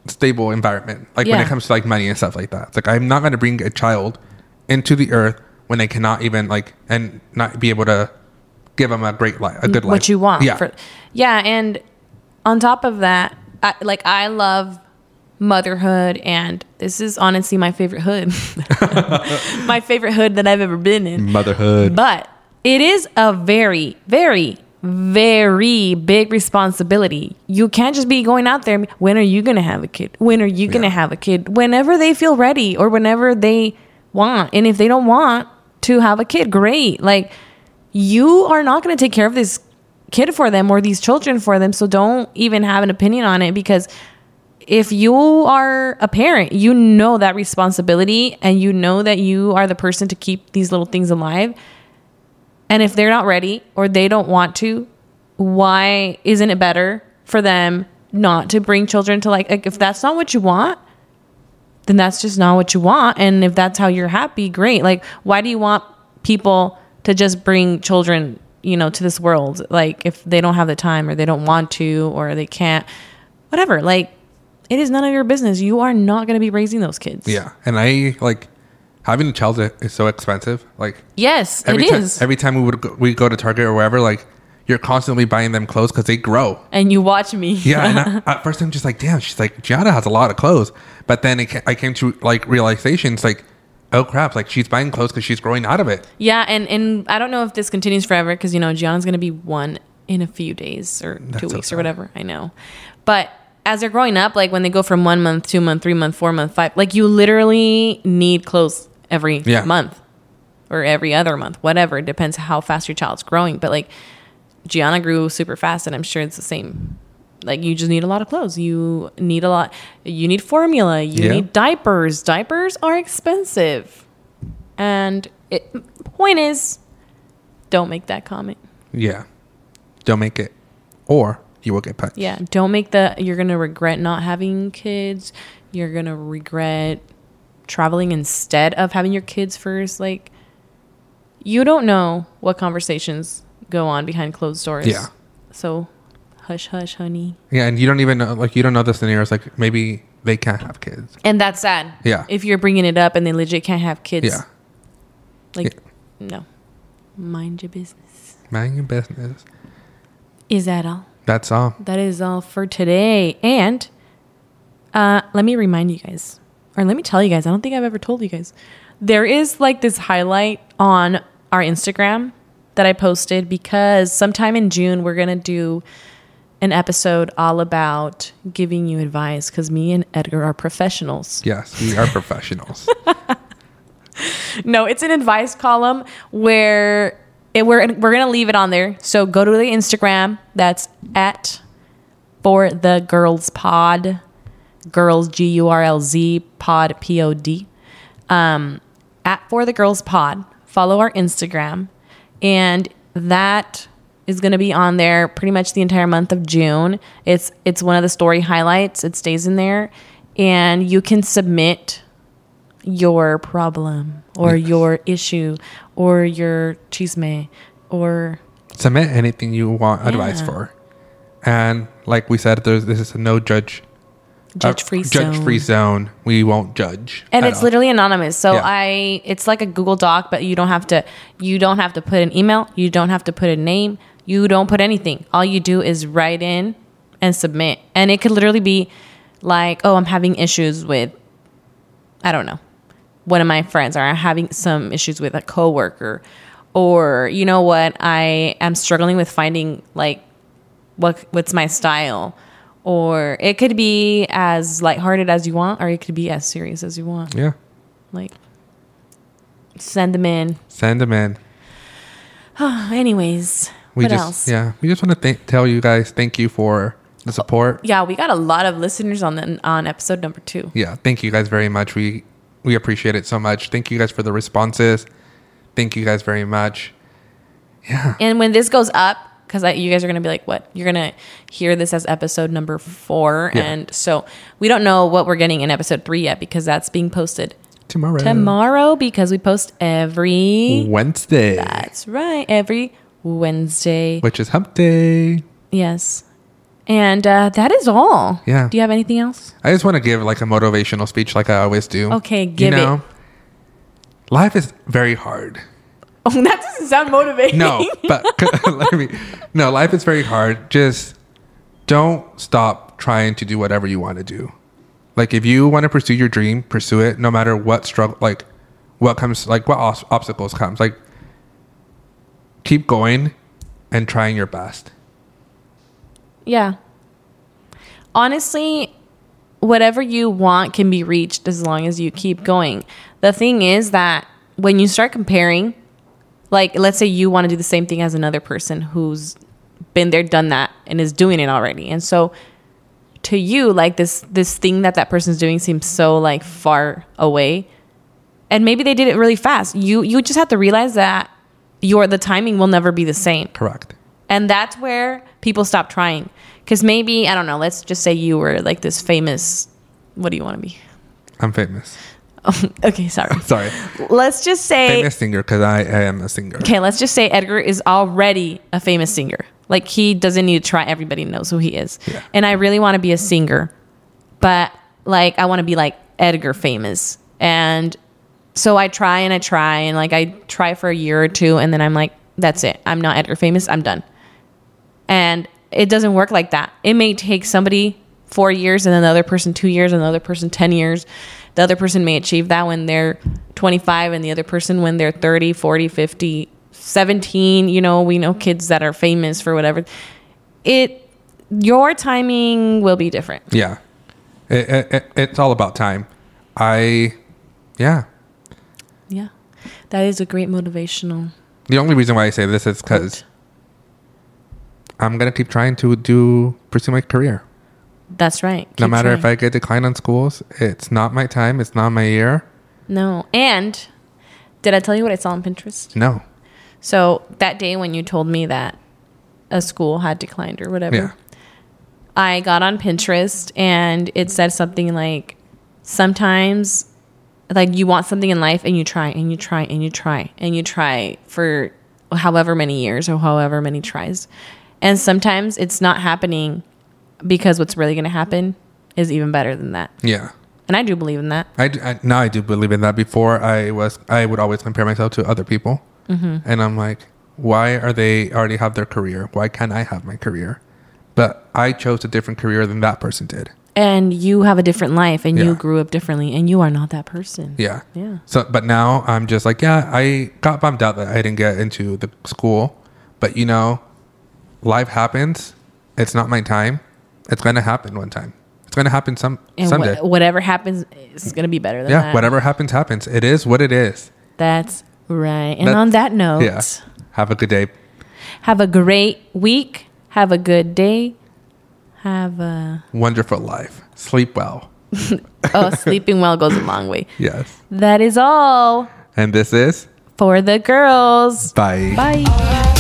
stable environment like when it comes to like money and stuff like that it's like i'm not going to bring a child into the earth when they cannot even like and not be able to give them a great life a good life what you want. yeah For, yeah. And on top of that, I, like I love motherhood, and this is honestly my favorite hood, my favorite hood that I've ever been in. motherhood But it is a very, very, very big responsibility. You can't just be going out there. When are you going to have a kid? When are you going to Yeah. have a kid? Whenever they feel ready or whenever they want. And if they don't want to have a kid, great. Like, you are not going to take care of this kid for them or these children for them. So don't even have an opinion on it because if you are a parent, you know that responsibility and you know that you are the person to keep these little things alive. And if they're not ready or they don't want to, why isn't it better for them not to bring children to like, like if that's not what you want, then that's just not what you want. And if that's how you're happy, great. Like, why do you want people to just bring children, you know, to this world? Like, if they don't have the time or they don't want to or they can't, whatever. Like, it is none of your business. You are not going to be raising those kids. yeah and i like having a child is so expensive like Yes, every it time is. every time we would go, we go to target or wherever like you're constantly buying them clothes because they grow and you watch me. yeah I, at first i'm just like damn she's like gianna has a lot of clothes but then it, i came to like realizations like oh crap like she's buying clothes because she's growing out of it Yeah, and and I don't know if this continues forever because you know Gianna's gonna be one in a few days or two That's so weeks or whatever. I know, but as they're growing up, like when they go from one month, two month, three month, four month, five, like you literally need clothes every Yeah. month or every other month, whatever. It depends how fast your child's growing, but like Gianna grew super fast, and I'm sure it's the same. Like you just need a lot of clothes. You need a lot. You need formula. You Yeah. need diapers. Diapers are expensive. And it, point is, don't make that comment. yeah don't make it or you will get punched Yeah, don't make the. You're gonna regret not having kids. You're gonna regret traveling instead of having your kids first. Like, you don't know what conversations go on behind closed doors. Yeah. So, hush, hush, honey. Yeah, and you don't even know, like you don't know the scenarios. Like maybe they can't have kids. And that's sad. Yeah. If you're bringing it up and they legit can't have kids. Yeah. Like, no. Mind your business. Mind your business. Is that all? That's all. That is all for today. And uh, let me remind you guys, or let me tell you guys, I don't think I've ever told you guys. There is like this highlight on our Instagram that I posted because sometime in June we're going to do an episode all about giving you advice because me and Edgar are professionals. Yes, we are professionals. No, it's an advice column where it, we're we're gonna leave it on there. So go to the Instagram. That's at for the girls pod, girls G U R L Z pod P O D. Um, at for the girls pod. Follow our Instagram, and that is going to be on there pretty much the entire month of June. It's it's one of the story highlights. It stays in there, and you can submit your problem or your issue or your chisme or Submit anything you want advice for. And like we said, there's this is a no judge judge uh, free zone. judge free zone. We won't judge. and it's all. literally anonymous so Yeah. i it's like a google doc but you don't have to you don't have to put an email you don't have to put a name you don't put anything all you do is write in and submit and it could literally be like oh i'm having issues with i don't know one of my friends or i'm having some issues with a coworker or you know what i am struggling with finding like what what's my style or it could be as lighthearted as you want or it could be as serious as you want yeah. like send them in Send them in. Oh, anyways We what just else yeah. We just want to thank tell you guys thank you for the support. yeah we got a lot of listeners on the, on episode number two Yeah, thank you guys very much. We we appreciate it so much. Thank you guys for the responses. Thank you guys very much. Yeah. and when this goes up because you guys are going to be like what you're going to hear this as episode number four Yeah. and so we don't know what we're getting in episode three yet because that's being posted Tomorrow. tomorrow because we post every Wednesday. that's right every wednesday Which is hump day. yes and uh, that is all Yeah. do you have anything else I just want to give like a motivational speech like I always do. Okay, give it. Life is very hard. oh that doesn't sound motivating No, but let me. No, life is very hard. Just don't stop trying to do whatever you want to do. Like if you want to pursue your dream, pursue it no matter what struggle like what comes like what os- obstacles comes. Like keep going and trying your best. Yeah. Honestly, whatever you want can be reached as long as you keep going. The thing is that when you start comparing, like let's say you want to do the same thing as another person who's been there, done that, and is doing it already. And so to you, like this this thing that that person's doing seems so like far away. And maybe they did it really fast. You you just have to realize that your the timing will never be the same. Correct. And that's where people stop trying. Because maybe, I don't know, let's just say you were like this famous, what do you want to be? I'm famous. okay, sorry. Sorry, let's just say, famous singer because I, I am a singer. okay, let's just say Edgar is already a famous singer. Like he doesn't need to try, everybody knows who he is. Yeah. And I really want to be a singer, but like I want to be like Edgar famous. And so I try and I try and like I try for a year or two and then I'm like, that's it. I'm not Edgar famous. I'm done. And it doesn't work like that. It may take somebody four years and then the other person two years and the other person 10 years. The other person may achieve that when they're 25 and the other person when they're 30, 40, 50, 17. You know, we know kids that are famous for whatever. It, your timing will be different. Yeah, it, it, it- it's all about time. I, yeah. Yeah. That is a great motivational. The only reason why I say this is because I'm gonna keep trying to do pursue my career. That's right. no Keep matter if. I get declined on schools, it's not my time. It's not my year. No. And did I tell you what I saw on Pinterest? No. So that day when you told me that a school had declined or whatever, Yeah. I got on Pinterest and it said something like sometimes like you want something in life and you try and you try and you try and you try for however many years or however many tries. And sometimes it's not happening because what's really going to happen is even better than that. Yeah. And I do believe in that. I, I- now I do believe in that. Before I was, I would always compare myself to other people, Mm-hmm. and I'm like, why are they already have their career? Why can't I have my career? But I chose a different career than that person did. And you have a different life and Yeah. you grew up differently and you are not that person. Yeah. Yeah. So, but now I'm just like, yeah, I got bummed out that I didn't get into the school, but you know, life happens. It's not my time. It's gonna happen one time. It's gonna happen some And someday. wha- whatever happens is going to be better than yeah, that. whatever happens, happens. It is what it is. That's right. And That- on that note, Yeah. Have a good day. have a great week. Have a good day. Have a. Wonderful life. Sleep well. Oh, sleeping well goes a long way. Yes. That is all And this is for the girls. bye. Bye.